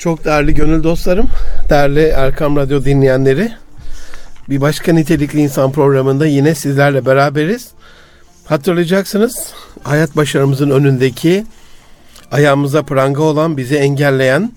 Çok değerli gönül dostlarım, değerli Erkam Radyo dinleyenleri. Bir başka nitelikli insan programında yine sizlerle beraberiz. Hatırlayacaksınız hayat başarımızın önündeki ayağımıza pranga olan, bizi engelleyen,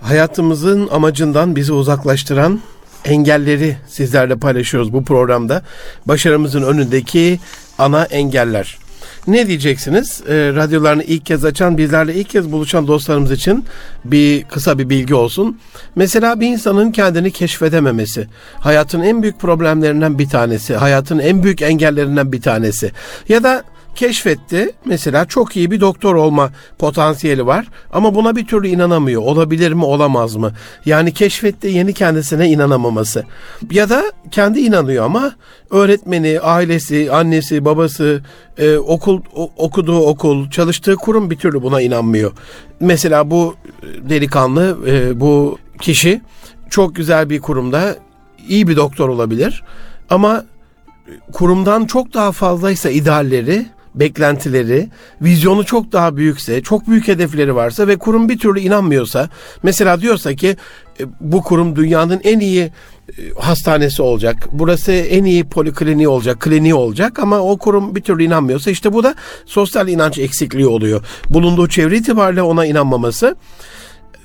hayatımızın amacından bizi uzaklaştıran engelleri sizlerle paylaşıyoruz bu programda. Başarımızın önündeki ana engeller. Ne diyeceksiniz? E, radyolarını ilk kez açan, bizlerle ilk kez buluşan dostlarımız için bir kısa bir bilgi olsun. Mesela bir insanın kendini keşfedememesi, hayatın en büyük problemlerinden bir tanesi, hayatın en büyük engellerinden bir tanesi. Ya da keşfetti. Mesela çok iyi bir doktor olma potansiyeli var ama buna bir türlü inanamıyor. Olabilir mi, olamaz mı? Yani keşfetti yeni kendisine inanamaması. Ya da kendi inanıyor ama öğretmeni, ailesi, annesi, babası, e, okul okuduğu okul, çalıştığı kurum bir türlü buna inanmıyor. Mesela bu delikanlı, e, bu kişi çok güzel bir kurumda iyi bir doktor olabilir ama kurumdan çok daha fazlaysa idealleri beklentileri, vizyonu çok daha büyükse, çok büyük hedefleri varsa ve kurum bir türlü inanmıyorsa, mesela diyorsa ki e, bu kurum dünyanın en iyi e, hastanesi olacak. Burası en iyi polikliniği olacak, kliniği olacak ama o kurum bir türlü inanmıyorsa işte bu da sosyal inanç eksikliği oluyor. Bulunduğu çevre itibariyle ona inanmaması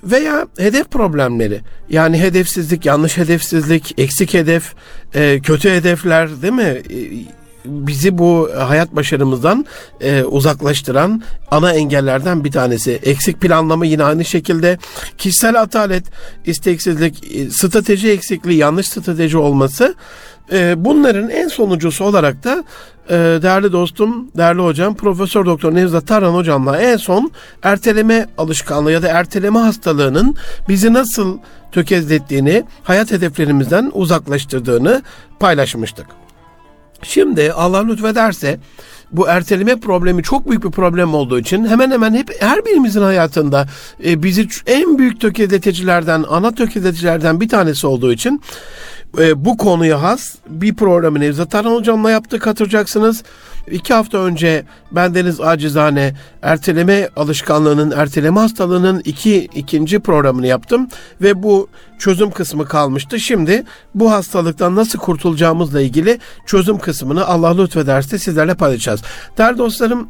veya hedef problemleri yani hedefsizlik, yanlış hedefsizlik, eksik hedef, e, kötü hedefler değil mi? Bizi bu hayat başarımızdan e, uzaklaştıran ana engellerden bir tanesi. Eksik planlama yine aynı şekilde kişisel atalet, isteksizlik, e, strateji eksikliği, yanlış strateji olması e, bunların en sonuncusu olarak da e, değerli dostum, değerli hocam Profesör Doktor Nevzat Tarhan hocamla en son erteleme alışkanlığı ya da erteleme hastalığının bizi nasıl tökezlettiğini, hayat hedeflerimizden uzaklaştırdığını paylaşmıştık. Şimdi Allah lütfederse bu erteleme problemi çok büyük bir problem olduğu için hemen hemen hep her birimizin hayatında e, bizi en büyük tökezleticilerden, ana tökezleticilerden bir tanesi olduğu için e, bu konuya has bir programı Nevzat Arhan Hocam'la yaptık hatırlayacaksınız. İki hafta önce bendeniz acizane erteleme alışkanlığının, erteleme hastalığının iki, ikinci programını yaptım ve bu çözüm kısmı kalmıştı. Şimdi bu hastalıktan nasıl kurtulacağımızla ilgili çözüm kısmını Allah lütfederse sizlerle paylaşacağız. Değerli dostlarım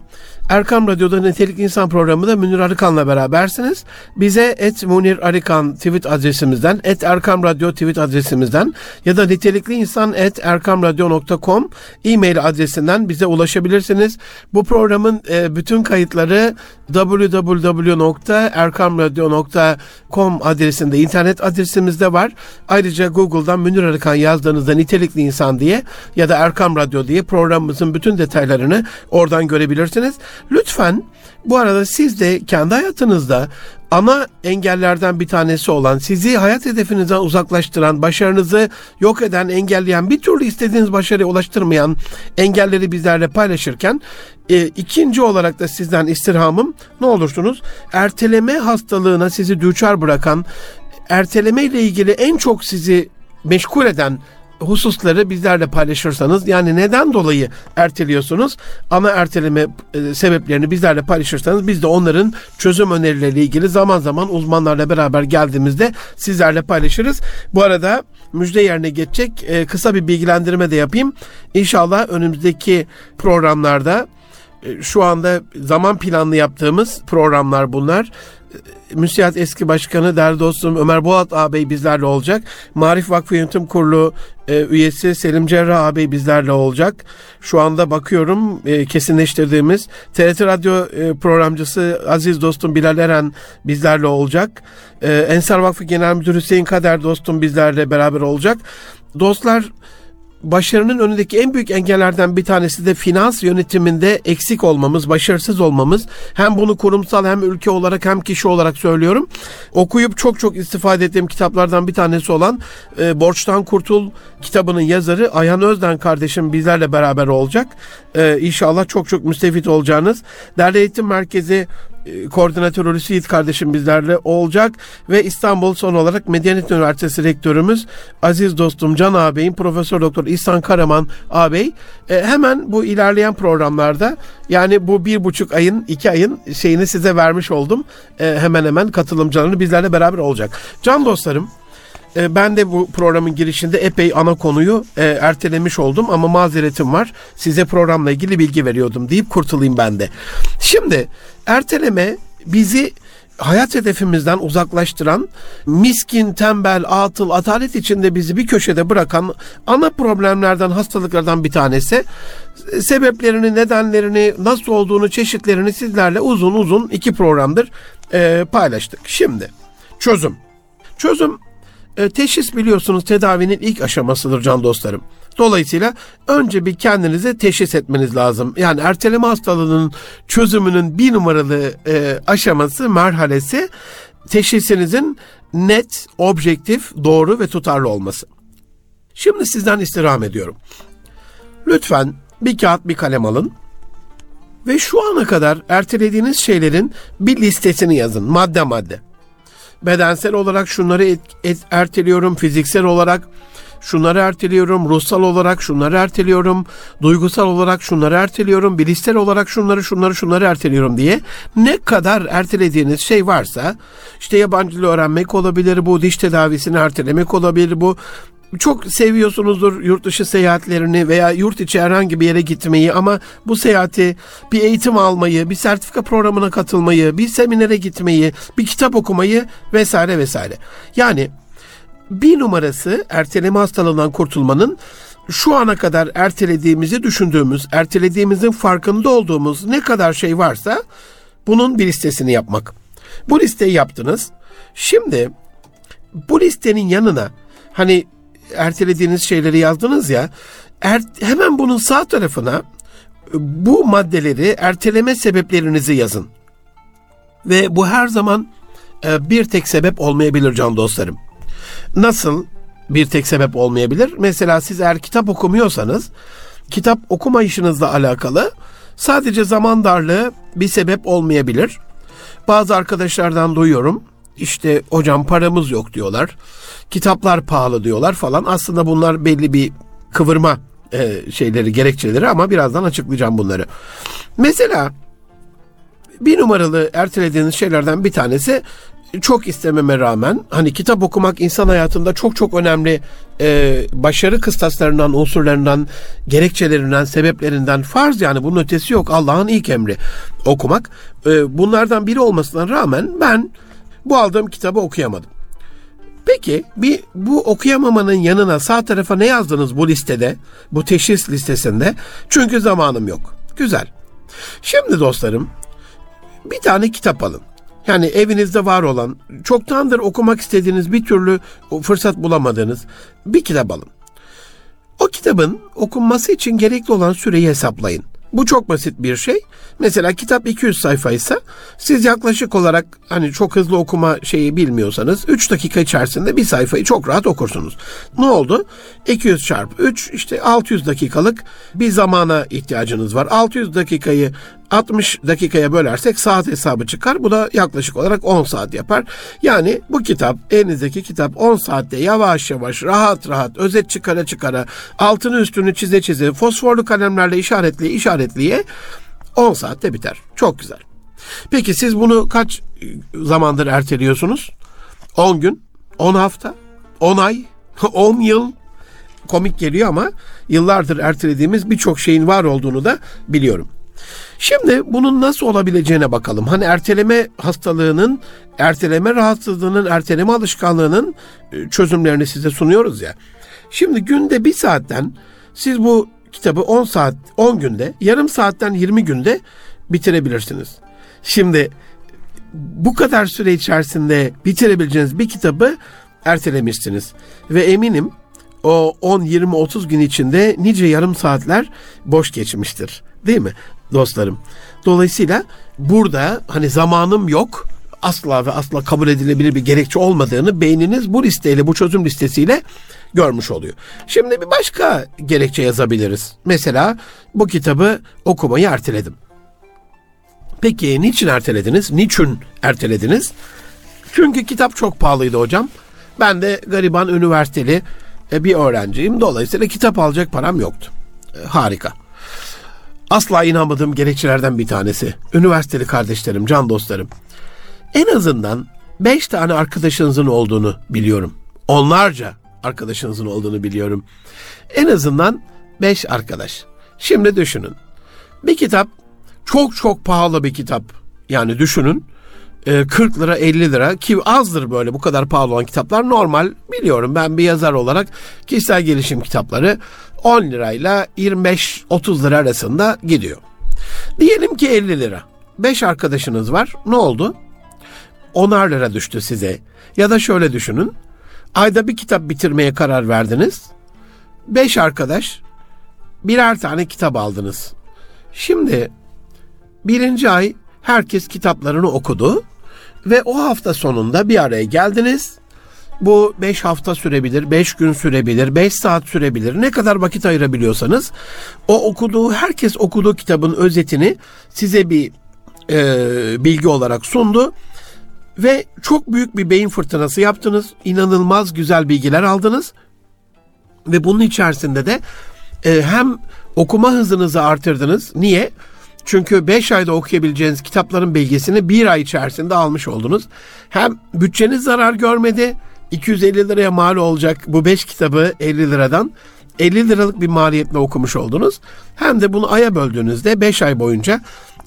Erkam Radyo'da Nitelikli İnsan programında Münir Arıkan'la berabersiniz. Bize et Munir Arıkan tweet adresimizden, et Erkam Radyo tweet adresimizden ya da nitelikli insan et erkamradyo.com e-mail adresinden bize ulaşabilirsiniz. Bu programın e, bütün kayıtları www.erkamradyo.com adresinde internet adresimizde var. Ayrıca Google'dan Münir Arıkan yazdığınızda nitelikli insan diye ya da Erkam Radyo diye programımızın bütün detaylarını oradan görebilirsiniz. Lütfen bu arada siz de kendi hayatınızda ana engellerden bir tanesi olan, sizi hayat hedefinizden uzaklaştıran, başarınızı yok eden, engelleyen, bir türlü istediğiniz başarıya ulaştırmayan engelleri bizlerle paylaşırken e, ikinci olarak da sizden istirhamım ne olursunuz? Erteleme hastalığına sizi düçar bırakan, erteleme ile ilgili en çok sizi meşgul eden hususları bizlerle paylaşırsanız yani neden dolayı erteliyorsunuz ana erteleme e, sebeplerini bizlerle paylaşırsanız biz de onların çözüm önerileriyle ilgili zaman zaman uzmanlarla beraber geldiğimizde sizlerle paylaşırız. Bu arada müjde yerine geçecek e, kısa bir bilgilendirme de yapayım. İnşallah önümüzdeki programlarda e, şu anda zaman planlı yaptığımız programlar bunlar. Müsiyat eski başkanı değerli dostum Ömer Boğat ağabey bizlerle olacak. Marif Vakfı Yönetim Kurulu e, üyesi Selim Cerrah ağabey bizlerle olacak. Şu anda bakıyorum e, kesinleştirdiğimiz TRT Radyo e, programcısı aziz dostum Bilal Eren bizlerle olacak. Ensar Vakfı Genel Müdürü Hüseyin Kader dostum bizlerle beraber olacak. Dostlar başarının önündeki en büyük engellerden bir tanesi de finans yönetiminde eksik olmamız, başarısız olmamız. Hem bunu kurumsal hem ülke olarak hem kişi olarak söylüyorum. Okuyup çok çok istifade ettiğim kitaplardan bir tanesi olan e, Borçtan Kurtul kitabının yazarı Ayhan Özden kardeşim bizlerle beraber olacak. E, inşallah çok çok müstefit olacağınız. Değerli Eğitim Merkezi e, koordinatör Hulusi Yiğit kardeşim bizlerle olacak ve İstanbul son olarak Medeniyet Üniversitesi rektörümüz aziz dostum Can ağabeyin Profesör Doktor İhsan Karaman ağabey e, hemen bu ilerleyen programlarda yani bu bir buçuk ayın iki ayın şeyini size vermiş oldum. E, hemen hemen katılımcılarını bizlerle beraber olacak. Can dostlarım e, ben de bu programın girişinde epey ana konuyu e, ertelemiş oldum ama mazeretim var. Size programla ilgili bilgi veriyordum deyip kurtulayım ben de. Şimdi erteleme bizi hayat hedefimizden uzaklaştıran, miskin, tembel, atıl, atalet içinde bizi bir köşede bırakan ana problemlerden, hastalıklardan bir tanesi. Sebeplerini, nedenlerini, nasıl olduğunu, çeşitlerini sizlerle uzun uzun iki programdır e, paylaştık. Şimdi çözüm. Çözüm e, teşhis biliyorsunuz tedavinin ilk aşamasıdır can dostlarım. Dolayısıyla önce bir kendinize teşhis etmeniz lazım. Yani erteleme hastalığının çözümünün bir numaralı e, aşaması, merhalesi teşhisinizin net, objektif, doğru ve tutarlı olması. Şimdi sizden istirham ediyorum. Lütfen bir kağıt bir kalem alın ve şu ana kadar ertelediğiniz şeylerin bir listesini yazın madde madde bedensel olarak şunları et, et, erteliyorum, fiziksel olarak şunları erteliyorum, ruhsal olarak şunları erteliyorum, duygusal olarak şunları erteliyorum, bilişsel olarak şunları şunları şunları erteliyorum diye ne kadar ertelediğiniz şey varsa işte yabancı dil öğrenmek olabilir bu, diş tedavisini ertelemek olabilir bu, çok seviyorsunuzdur yurt dışı seyahatlerini veya yurt içi herhangi bir yere gitmeyi ama bu seyahati bir eğitim almayı, bir sertifika programına katılmayı, bir seminere gitmeyi, bir kitap okumayı vesaire vesaire. Yani bir numarası erteleme hastalığından kurtulmanın şu ana kadar ertelediğimizi düşündüğümüz, ertelediğimizin farkında olduğumuz ne kadar şey varsa bunun bir listesini yapmak. Bu listeyi yaptınız. Şimdi bu listenin yanına hani ertelediğiniz şeyleri yazdınız ya er, hemen bunun sağ tarafına bu maddeleri erteleme sebeplerinizi yazın. Ve bu her zaman e, bir tek sebep olmayabilir can dostlarım. Nasıl bir tek sebep olmayabilir? Mesela siz eğer kitap okumuyorsanız kitap okuma işinizle alakalı sadece zaman darlığı bir sebep olmayabilir. Bazı arkadaşlardan duyuyorum. İşte hocam paramız yok diyorlar. Kitaplar pahalı diyorlar falan. Aslında bunlar belli bir kıvırma e, şeyleri, gerekçeleri ama birazdan açıklayacağım bunları. Mesela bir numaralı ertelediğiniz şeylerden bir tanesi çok istememe rağmen hani kitap okumak insan hayatında çok çok önemli e, başarı kıstaslarından, unsurlarından, gerekçelerinden, sebeplerinden farz yani bunun ötesi yok Allah'ın ilk emri okumak. E, bunlardan biri olmasına rağmen ben bu aldığım kitabı okuyamadım. Peki bir bu okuyamamanın yanına sağ tarafa ne yazdınız bu listede? Bu teşhis listesinde? Çünkü zamanım yok. Güzel. Şimdi dostlarım bir tane kitap alın. Yani evinizde var olan, çoktandır okumak istediğiniz bir türlü fırsat bulamadığınız bir kitap alın. O kitabın okunması için gerekli olan süreyi hesaplayın. Bu çok basit bir şey. Mesela kitap 200 sayfaysa siz yaklaşık olarak hani çok hızlı okuma şeyi bilmiyorsanız 3 dakika içerisinde bir sayfayı çok rahat okursunuz. Ne oldu? 200 çarpı 3 işte 600 dakikalık bir zamana ihtiyacınız var. 600 dakikayı 60 dakikaya bölersek saat hesabı çıkar. Bu da yaklaşık olarak 10 saat yapar. Yani bu kitap elinizdeki kitap 10 saatte yavaş yavaş rahat rahat özet çıkara çıkara altını üstünü çize çize fosforlu kalemlerle işaretli işaretliye 10 saatte biter. Çok güzel. Peki siz bunu kaç zamandır erteliyorsunuz? 10 gün, 10 hafta, 10 ay, 10 yıl komik geliyor ama yıllardır ertelediğimiz birçok şeyin var olduğunu da biliyorum. Şimdi bunun nasıl olabileceğine bakalım. Hani erteleme hastalığının, erteleme rahatsızlığının, erteleme alışkanlığının e, çözümlerini size sunuyoruz ya. Şimdi günde bir saatten siz bu kitabı 10 saat, 10 günde, yarım saatten 20 günde bitirebilirsiniz. Şimdi bu kadar süre içerisinde bitirebileceğiniz bir kitabı ertelemişsiniz. Ve eminim o 10, 20, 30 gün içinde nice yarım saatler boş geçmiştir. Değil mi dostlarım? Dolayısıyla burada hani zamanım yok asla ve asla kabul edilebilir bir gerekçe olmadığını beyniniz bu listeyle, bu çözüm listesiyle görmüş oluyor. Şimdi bir başka gerekçe yazabiliriz. Mesela bu kitabı okumayı erteledim. Peki niçin ertelediniz? Niçin ertelediniz? Çünkü kitap çok pahalıydı hocam. Ben de gariban üniversiteli e, bir öğrenciyim. Dolayısıyla kitap alacak param yoktu. E, harika. Asla inanmadığım gerekçelerden bir tanesi. Üniversiteli kardeşlerim, can dostlarım. En azından beş tane arkadaşınızın olduğunu biliyorum. Onlarca arkadaşınızın olduğunu biliyorum. En azından beş arkadaş. Şimdi düşünün. Bir kitap çok çok pahalı bir kitap. Yani düşünün 40 lira 50 lira ki azdır böyle bu kadar pahalı olan kitaplar normal biliyorum ben bir yazar olarak kişisel gelişim kitapları 10 lirayla 25-30 lira arasında gidiyor. Diyelim ki 50 lira. 5 arkadaşınız var. Ne oldu? 10'ar lira düştü size. Ya da şöyle düşünün. Ayda bir kitap bitirmeye karar verdiniz. 5 arkadaş birer tane kitap aldınız. Şimdi birinci ay herkes kitaplarını okudu ve o hafta sonunda bir araya geldiniz. Bu 5 hafta sürebilir, 5 gün sürebilir, 5 saat sürebilir. Ne kadar vakit ayırabiliyorsanız o okuduğu, herkes okuduğu kitabın özetini size bir e, bilgi olarak sundu. Ve çok büyük bir beyin fırtınası yaptınız. İnanılmaz güzel bilgiler aldınız. Ve bunun içerisinde de e, hem okuma hızınızı artırdınız. Niye? Çünkü 5 ayda okuyabileceğiniz kitapların bilgisini 1 ay içerisinde almış oldunuz. Hem bütçeniz zarar görmedi. 250 liraya mal olacak bu 5 kitabı 50 liradan 50 liralık bir maliyetle okumuş oldunuz. Hem de bunu aya böldüğünüzde 5 ay boyunca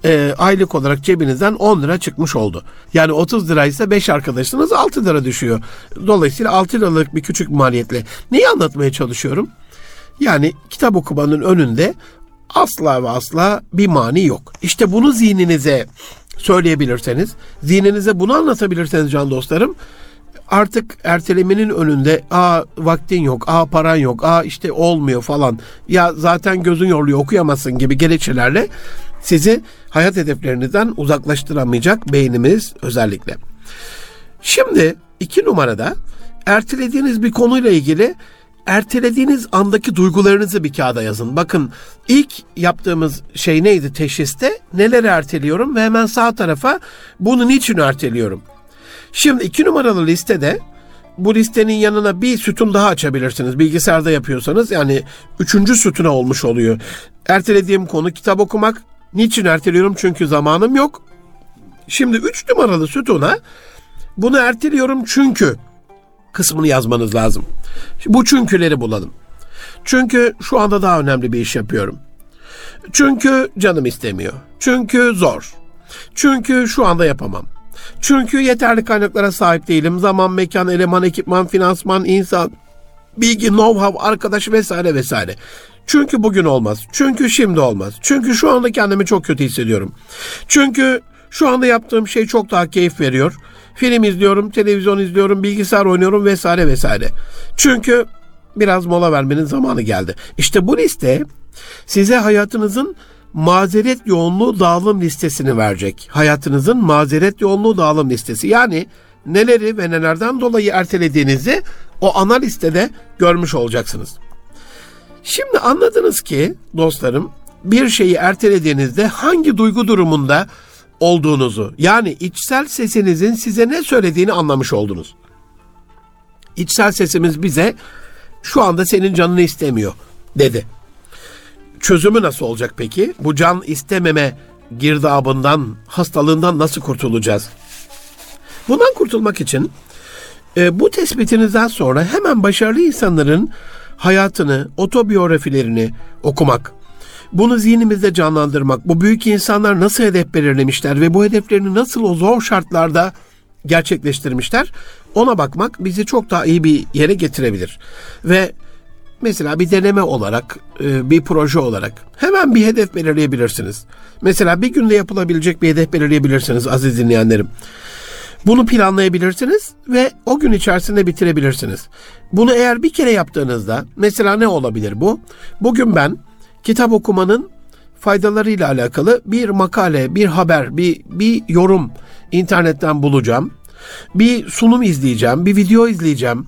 e, aylık olarak cebinizden 10 lira çıkmış oldu. Yani 30 liraysa 5 arkadaşınız 6 lira düşüyor. Dolayısıyla 6 liralık bir küçük maliyetle. Neyi anlatmaya çalışıyorum? Yani kitap okumanın önünde asla ve asla bir mani yok. İşte bunu zihninize söyleyebilirseniz, zihninize bunu anlatabilirseniz can dostlarım, artık ertelemenin önünde aa vaktin yok, aa paran yok, aa işte olmuyor falan. Ya zaten gözün yoruluyor okuyamazsın gibi gerekçelerle sizi hayat hedeflerinizden uzaklaştıramayacak beynimiz özellikle. Şimdi iki numarada ertelediğiniz bir konuyla ilgili ertelediğiniz andaki duygularınızı bir kağıda yazın. Bakın ilk yaptığımız şey neydi teşhiste? Neleri erteliyorum ve hemen sağ tarafa bunu niçin erteliyorum? Şimdi iki numaralı listede bu listenin yanına bir sütun daha açabilirsiniz. Bilgisayarda yapıyorsanız yani üçüncü sütuna olmuş oluyor. Ertelediğim konu kitap okumak. Niçin erteliyorum? Çünkü zamanım yok. Şimdi üç numaralı sütuna bunu erteliyorum çünkü kısmını yazmanız lazım. Bu çünküleri bulalım. Çünkü şu anda daha önemli bir iş yapıyorum. Çünkü canım istemiyor. Çünkü zor. Çünkü şu anda yapamam. Çünkü yeterli kaynaklara sahip değilim. Zaman, mekan, eleman, ekipman, finansman, insan, bilgi, know-how, arkadaş vesaire vesaire. Çünkü bugün olmaz. Çünkü şimdi olmaz. Çünkü şu anda kendimi çok kötü hissediyorum. Çünkü şu anda yaptığım şey çok daha keyif veriyor. Film izliyorum, televizyon izliyorum, bilgisayar oynuyorum vesaire vesaire. Çünkü biraz mola vermenin zamanı geldi. İşte bu liste size hayatınızın mazeret yoğunluğu dağılım listesini verecek. Hayatınızın mazeret yoğunluğu dağılım listesi. Yani neleri ve nelerden dolayı ertelediğinizi o ana listede görmüş olacaksınız. Şimdi anladınız ki dostlarım bir şeyi ertelediğinizde hangi duygu durumunda olduğunuzu yani içsel sesinizin size ne söylediğini anlamış oldunuz. İçsel sesimiz bize şu anda senin canını istemiyor dedi. Çözümü nasıl olacak peki? Bu can istememe girdabından, hastalığından nasıl kurtulacağız? Bundan kurtulmak için e, bu tespitinizden sonra hemen başarılı insanların hayatını, otobiyografilerini okumak, bunu zihnimizde canlandırmak, bu büyük insanlar nasıl hedef belirlemişler ve bu hedeflerini nasıl o zor şartlarda gerçekleştirmişler, ona bakmak bizi çok daha iyi bir yere getirebilir. Ve mesela bir deneme olarak, e, bir proje olarak hemen bir hedef belirleyebilirsiniz. Mesela bir günde yapılabilecek bir hedef belirleyebilirsiniz aziz dinleyenlerim. Bunu planlayabilirsiniz ve o gün içerisinde bitirebilirsiniz. Bunu eğer bir kere yaptığınızda mesela ne olabilir bu? Bugün ben kitap okumanın faydalarıyla alakalı bir makale, bir haber, bir, bir yorum internetten bulacağım. Bir sunum izleyeceğim, bir video izleyeceğim,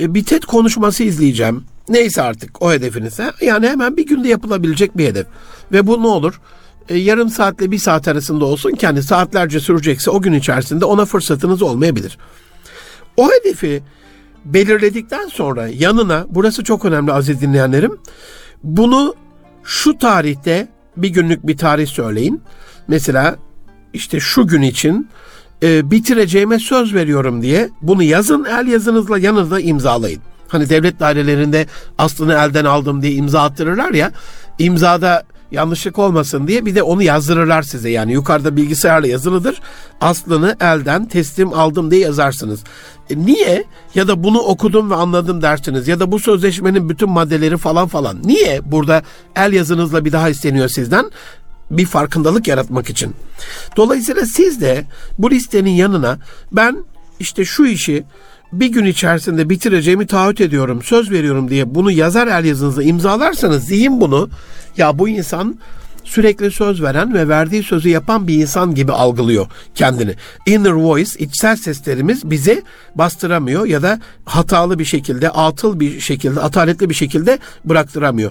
e, bir TED konuşması izleyeceğim. Neyse artık o hedefinizse yani hemen bir günde yapılabilecek bir hedef. Ve bu ne olur? e, yarım saatle bir saat arasında olsun kendi saatlerce sürecekse o gün içerisinde ona fırsatınız olmayabilir. O hedefi belirledikten sonra yanına burası çok önemli aziz dinleyenlerim. Bunu şu tarihte bir günlük bir tarih söyleyin. Mesela işte şu gün için e, bitireceğime söz veriyorum diye bunu yazın el yazınızla yanınızda imzalayın. Hani devlet dairelerinde aslını elden aldım diye imza attırırlar ya imzada yanlışlık olmasın diye bir de onu yazdırırlar size. Yani yukarıda bilgisayarla yazılıdır. Aslını elden teslim aldım diye yazarsınız. E niye? Ya da bunu okudum ve anladım dersiniz. Ya da bu sözleşmenin bütün maddeleri falan falan. Niye burada el yazınızla bir daha isteniyor sizden? bir farkındalık yaratmak için. Dolayısıyla siz de bu listenin yanına ben işte şu işi bir gün içerisinde bitireceğimi taahhüt ediyorum, söz veriyorum diye bunu yazar el yazınızda imzalarsanız zihin bunu ya bu insan sürekli söz veren ve verdiği sözü yapan bir insan gibi algılıyor kendini. Inner voice, içsel seslerimiz bizi bastıramıyor ya da hatalı bir şekilde, atıl bir şekilde, ataletli bir şekilde bıraktıramıyor.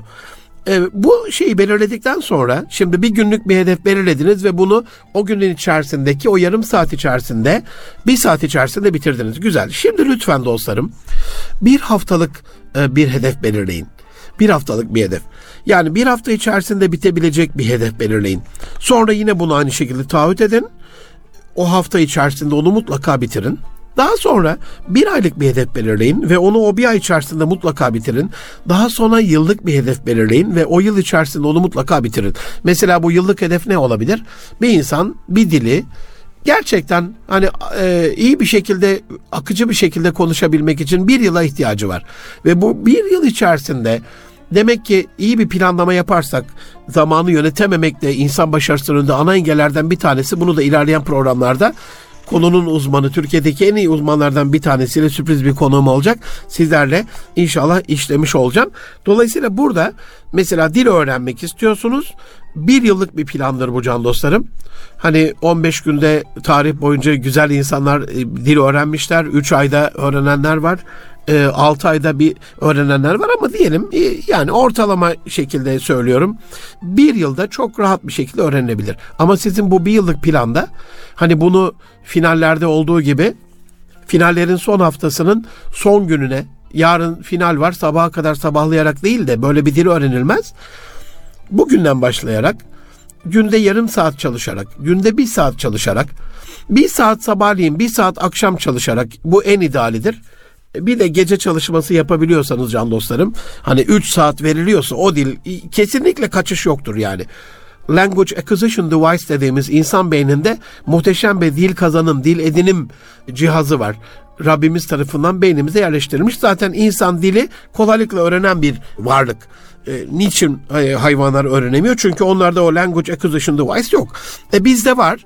E, bu şeyi belirledikten sonra şimdi bir günlük bir hedef belirlediniz ve bunu o günün içerisindeki o yarım saat içerisinde bir saat içerisinde bitirdiniz. Güzel. Şimdi lütfen dostlarım bir haftalık e, bir hedef belirleyin. Bir haftalık bir hedef. Yani bir hafta içerisinde bitebilecek bir hedef belirleyin. Sonra yine bunu aynı şekilde taahhüt edin. O hafta içerisinde onu mutlaka bitirin. Daha sonra bir aylık bir hedef belirleyin ve onu o bir ay içerisinde mutlaka bitirin. Daha sonra yıllık bir hedef belirleyin ve o yıl içerisinde onu mutlaka bitirin. Mesela bu yıllık hedef ne olabilir? Bir insan bir dili gerçekten hani e, iyi bir şekilde akıcı bir şekilde konuşabilmek için bir yıla ihtiyacı var. Ve bu bir yıl içerisinde Demek ki iyi bir planlama yaparsak zamanı yönetememek de insan başarısının da ana engellerden bir tanesi. Bunu da ilerleyen programlarda konunun uzmanı, Türkiye'deki en iyi uzmanlardan bir tanesiyle sürpriz bir konuğum olacak. Sizlerle inşallah işlemiş olacağım. Dolayısıyla burada mesela dil öğrenmek istiyorsunuz. Bir yıllık bir plandır bu can dostlarım. Hani 15 günde tarih boyunca güzel insanlar e, dil öğrenmişler. 3 ayda öğrenenler var. 6 e, ayda bir öğrenenler var ama diyelim e, yani ortalama şekilde söylüyorum. Bir yılda çok rahat bir şekilde öğrenebilir. Ama sizin bu bir yıllık planda hani bunu finallerde olduğu gibi finallerin son haftasının son gününe yarın final var sabaha kadar sabahlayarak değil de böyle bir dil öğrenilmez. Bugünden başlayarak günde yarım saat çalışarak, günde bir saat çalışarak, bir saat sabahleyin, bir saat akşam çalışarak bu en idealidir. Bir de gece çalışması yapabiliyorsanız can dostlarım, hani 3 saat veriliyorsa o dil kesinlikle kaçış yoktur yani. Language Acquisition Device dediğimiz insan beyninde muhteşem bir dil kazanım, dil edinim cihazı var. Rabbimiz tarafından beynimize yerleştirilmiş. Zaten insan dili kolaylıkla öğrenen bir varlık. E, niçin e, hayvanlar öğrenemiyor? Çünkü onlarda o language acquisition device yok. E bizde var.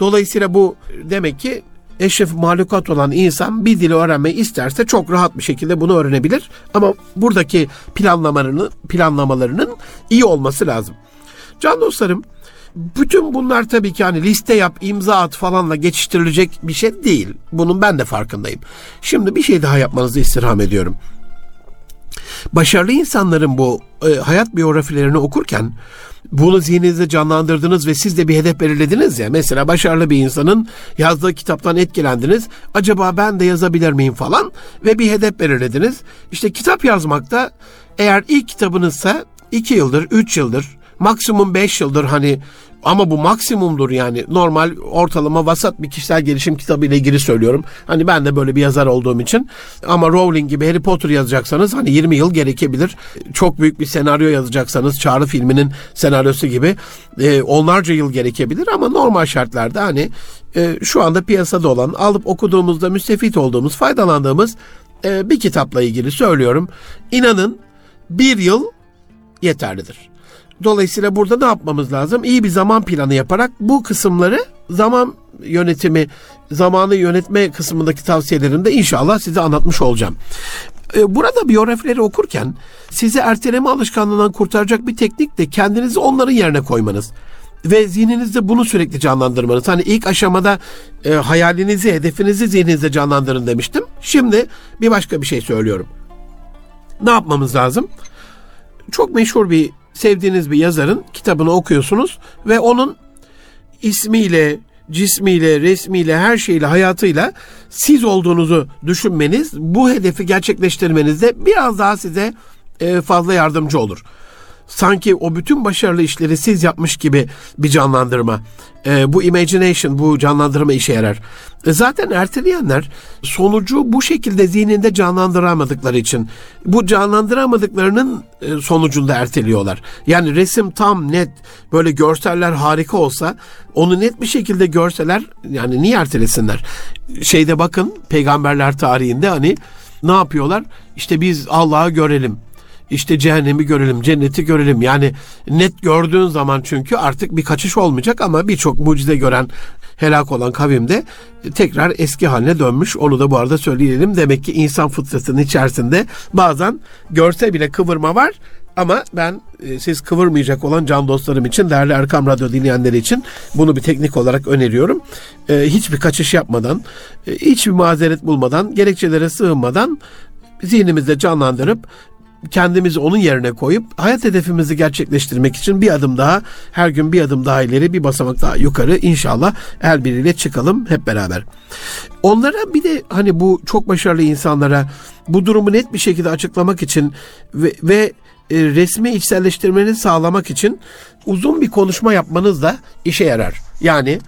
Dolayısıyla bu demek ki eşref mahlukat olan insan bir dili öğrenmeyi isterse çok rahat bir şekilde bunu öğrenebilir. Ama buradaki planlamalarının planlamalarının iyi olması lazım. Can dostlarım bütün bunlar tabii ki hani liste yap, imza at falanla geçiştirilecek bir şey değil. Bunun ben de farkındayım. Şimdi bir şey daha yapmanızı istirham ediyorum. Başarılı insanların bu e, hayat biyografilerini okurken bunu zihninizde canlandırdınız ve siz de bir hedef belirlediniz ya. Mesela başarılı bir insanın yazdığı kitaptan etkilendiniz. Acaba ben de yazabilir miyim falan ve bir hedef belirlediniz. İşte kitap yazmakta eğer ilk kitabınızsa 2 yıldır, 3 yıldır, maksimum 5 yıldır hani ama bu maksimumdur yani. Normal ortalama vasat bir kişisel gelişim kitabı ile ilgili söylüyorum. Hani ben de böyle bir yazar olduğum için. Ama Rowling gibi Harry Potter yazacaksanız hani 20 yıl gerekebilir. Çok büyük bir senaryo yazacaksanız Çağrı filminin senaryosu gibi e, onlarca yıl gerekebilir. Ama normal şartlarda hani e, şu anda piyasada olan alıp okuduğumuzda müstefit olduğumuz, faydalandığımız e, bir kitapla ilgili söylüyorum. İnanın bir yıl yeterlidir. Dolayısıyla burada ne yapmamız lazım? İyi bir zaman planı yaparak bu kısımları zaman yönetimi, zamanı yönetme kısmındaki tavsiyelerimde inşallah size anlatmış olacağım. Ee, burada biyografileri okurken sizi erteleme alışkanlığından kurtaracak bir teknik de kendinizi onların yerine koymanız ve zihninizde bunu sürekli canlandırmanız. Hani ilk aşamada e, hayalinizi, hedefinizi zihninizde canlandırın demiştim. Şimdi bir başka bir şey söylüyorum. Ne yapmamız lazım? Çok meşhur bir sevdiğiniz bir yazarın kitabını okuyorsunuz ve onun ismiyle, cismiyle, resmiyle, her şeyle, hayatıyla siz olduğunuzu düşünmeniz bu hedefi gerçekleştirmenizde biraz daha size e, fazla yardımcı olur sanki o bütün başarılı işleri siz yapmış gibi bir canlandırma. E, bu imagination, bu canlandırma işe yarar. E, zaten erteleyenler sonucu bu şekilde zihninde canlandıramadıkları için bu canlandıramadıklarının e, sonucunda erteliyorlar. Yani resim tam net böyle görseller harika olsa onu net bir şekilde görseler yani niye ertelesinler? Şeyde bakın peygamberler tarihinde hani ne yapıyorlar? İşte biz Allah'ı görelim işte cehennemi görelim, cenneti görelim. Yani net gördüğün zaman çünkü artık bir kaçış olmayacak ama birçok mucize gören helak olan kavimde tekrar eski haline dönmüş. Onu da bu arada söyleyelim. Demek ki insan fıtratının içerisinde bazen görse bile kıvırma var. Ama ben e, siz kıvırmayacak olan can dostlarım için, değerli Erkam Radyo dinleyenleri için bunu bir teknik olarak öneriyorum. E, hiçbir kaçış yapmadan, e, hiçbir mazeret bulmadan, gerekçelere sığınmadan zihnimizde canlandırıp kendimizi onun yerine koyup hayat hedefimizi gerçekleştirmek için bir adım daha her gün bir adım daha ileri bir basamak daha yukarı inşallah el biriyle çıkalım hep beraber. Onlara bir de hani bu çok başarılı insanlara bu durumu net bir şekilde açıklamak için ve, ve e, resmi içselleştirmeni sağlamak için uzun bir konuşma yapmanız da işe yarar. Yani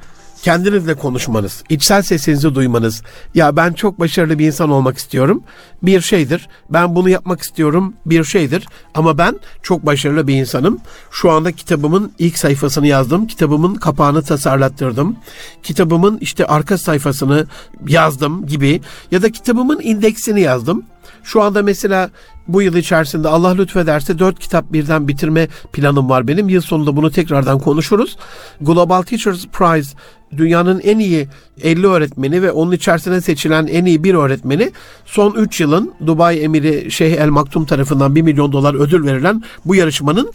kendinizle konuşmanız, içsel sesinizi duymanız, ya ben çok başarılı bir insan olmak istiyorum bir şeydir. Ben bunu yapmak istiyorum bir şeydir. Ama ben çok başarılı bir insanım. Şu anda kitabımın ilk sayfasını yazdım. Kitabımın kapağını tasarlattırdım. Kitabımın işte arka sayfasını yazdım gibi ya da kitabımın indeksini yazdım. Şu anda mesela bu yıl içerisinde Allah lütfederse dört kitap birden bitirme planım var benim. Yıl sonunda bunu tekrardan konuşuruz. Global Teachers Prize dünyanın en iyi 50 öğretmeni ve onun içerisine seçilen en iyi bir öğretmeni son 3 yılın Dubai Emiri Şeyh El Maktum tarafından 1 milyon dolar ödül verilen bu yarışmanın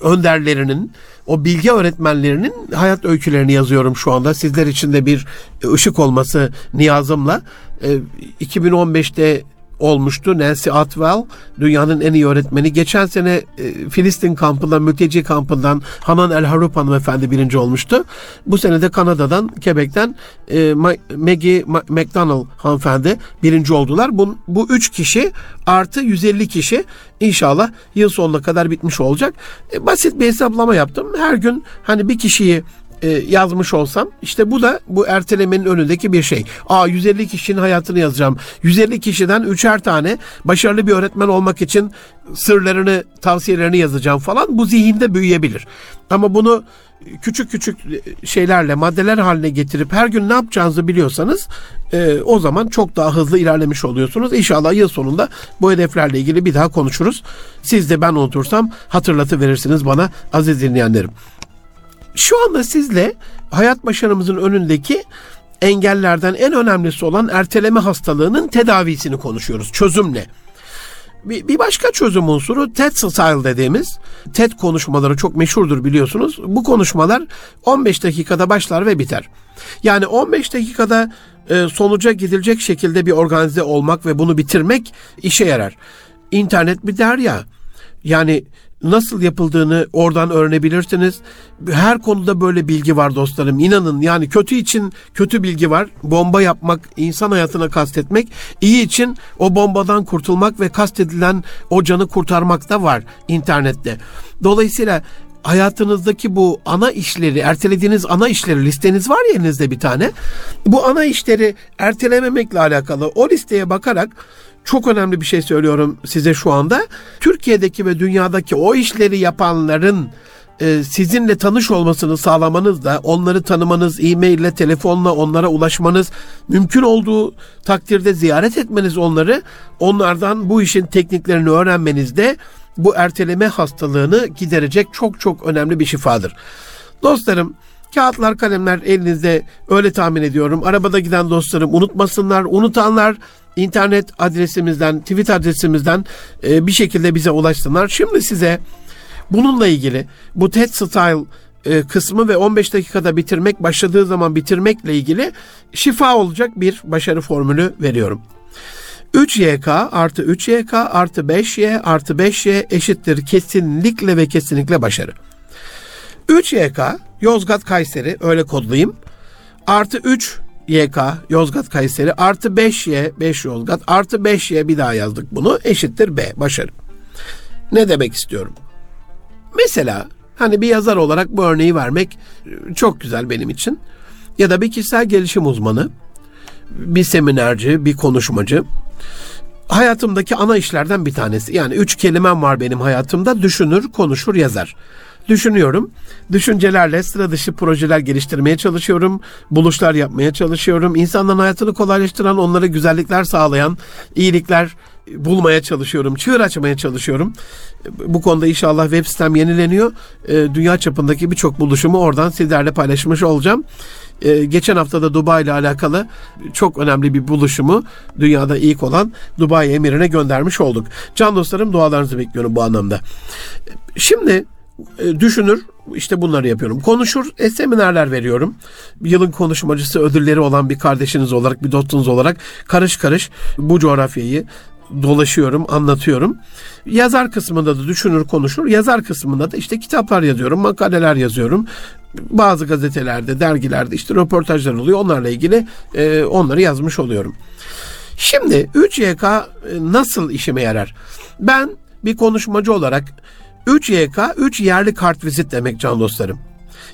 önderlerinin, o bilgi öğretmenlerinin hayat öykülerini yazıyorum şu anda. Sizler için de bir ışık olması niyazımla. 2015'te olmuştu. Nancy Atwell dünyanın en iyi öğretmeni. Geçen sene e, Filistin kampından, mülteci kampından Hanan El Harup hanımefendi birinci olmuştu. Bu sene de Kanada'dan, Quebec'ten e, Maggie McDonald hanımefendi birinci oldular. Bu, bu üç kişi artı 150 kişi inşallah yıl sonuna kadar bitmiş olacak. E, basit bir hesaplama yaptım. Her gün hani bir kişiyi e, yazmış olsam işte bu da bu ertelemenin önündeki bir şey. Aa 150 kişinin hayatını yazacağım. 150 kişiden üçer tane başarılı bir öğretmen olmak için sırlarını, tavsiyelerini yazacağım falan. Bu zihinde büyüyebilir. Ama bunu küçük küçük şeylerle maddeler haline getirip her gün ne yapacağınızı biliyorsanız e, o zaman çok daha hızlı ilerlemiş oluyorsunuz. İnşallah yıl sonunda bu hedeflerle ilgili bir daha konuşuruz. Siz de ben unutursam hatırlatı verirsiniz bana aziz dinleyenlerim. Şu anda sizle hayat başarımızın önündeki engellerden en önemlisi olan erteleme hastalığının tedavisini konuşuyoruz. Çözüm ne? Bir, başka çözüm unsuru TED Style dediğimiz TED konuşmaları çok meşhurdur biliyorsunuz. Bu konuşmalar 15 dakikada başlar ve biter. Yani 15 dakikada e, sonuca gidilecek şekilde bir organize olmak ve bunu bitirmek işe yarar. İnternet bir derya. Yani nasıl yapıldığını oradan öğrenebilirsiniz. Her konuda böyle bilgi var dostlarım. İnanın yani kötü için kötü bilgi var. Bomba yapmak, insan hayatına kastetmek. iyi için o bombadan kurtulmak ve kastedilen o canı kurtarmak da var internette. Dolayısıyla hayatınızdaki bu ana işleri, ertelediğiniz ana işleri listeniz var ya elinizde bir tane. Bu ana işleri ertelememekle alakalı o listeye bakarak çok önemli bir şey söylüyorum size şu anda. Türkiye'deki ve dünyadaki o işleri yapanların e, sizinle tanış olmasını sağlamanız da onları tanımanız, e-mail ile telefonla onlara ulaşmanız, mümkün olduğu takdirde ziyaret etmeniz onları, onlardan bu işin tekniklerini öğrenmeniz de bu erteleme hastalığını giderecek çok çok önemli bir şifadır. Dostlarım, kağıtlar, kalemler elinizde öyle tahmin ediyorum. Arabada giden dostlarım unutmasınlar, unutanlar internet adresimizden, tweet adresimizden e, bir şekilde bize ulaşsınlar. Şimdi size bununla ilgili bu TED Style e, kısmı ve 15 dakikada bitirmek, başladığı zaman bitirmekle ilgili şifa olacak bir başarı formülü veriyorum. 3YK artı 3YK artı 5Y artı 5Y eşittir kesinlikle ve kesinlikle başarı. 3YK Yozgat Kayseri öyle kodlayayım. Artı 3 YK Yozgat Kayseri artı 5Y 5 Yozgat artı 5Y bir daha yazdık bunu eşittir B başarı. Ne demek istiyorum? Mesela hani bir yazar olarak bu örneği vermek e, çok güzel benim için. Ya da bir kişisel gelişim uzmanı, bir seminerci, bir konuşmacı. Hayatımdaki ana işlerden bir tanesi. Yani üç kelimem var benim hayatımda. Düşünür, konuşur, yazar düşünüyorum. Düşüncelerle sıra dışı projeler geliştirmeye çalışıyorum. Buluşlar yapmaya çalışıyorum. İnsanların hayatını kolaylaştıran, onlara güzellikler sağlayan, iyilikler bulmaya çalışıyorum. Çığır açmaya çalışıyorum. Bu konuda inşallah web sitem yenileniyor. Ee, dünya çapındaki birçok buluşumu oradan sizlerle paylaşmış olacağım. Geçen hafta da Dubai ile alakalı çok önemli bir buluşumu dünyada ilk olan Dubai emirine göndermiş olduk. Can dostlarım dualarınızı bekliyorum bu anlamda. Şimdi e, düşünür, işte bunları yapıyorum. Konuşur, e, seminerler veriyorum. Yılın konuşmacısı ödülleri olan bir kardeşiniz olarak, bir dostunuz olarak karış karış bu coğrafyayı dolaşıyorum, anlatıyorum. Yazar kısmında da düşünür, konuşur. Yazar kısmında da işte kitaplar yazıyorum, makaleler yazıyorum. Bazı gazetelerde, dergilerde işte röportajlar oluyor. Onlarla ilgili e, onları yazmış oluyorum. Şimdi 3YK e, nasıl işime yarar? Ben bir konuşmacı olarak 3 YK, 3 yerli kart vizit demek can dostlarım.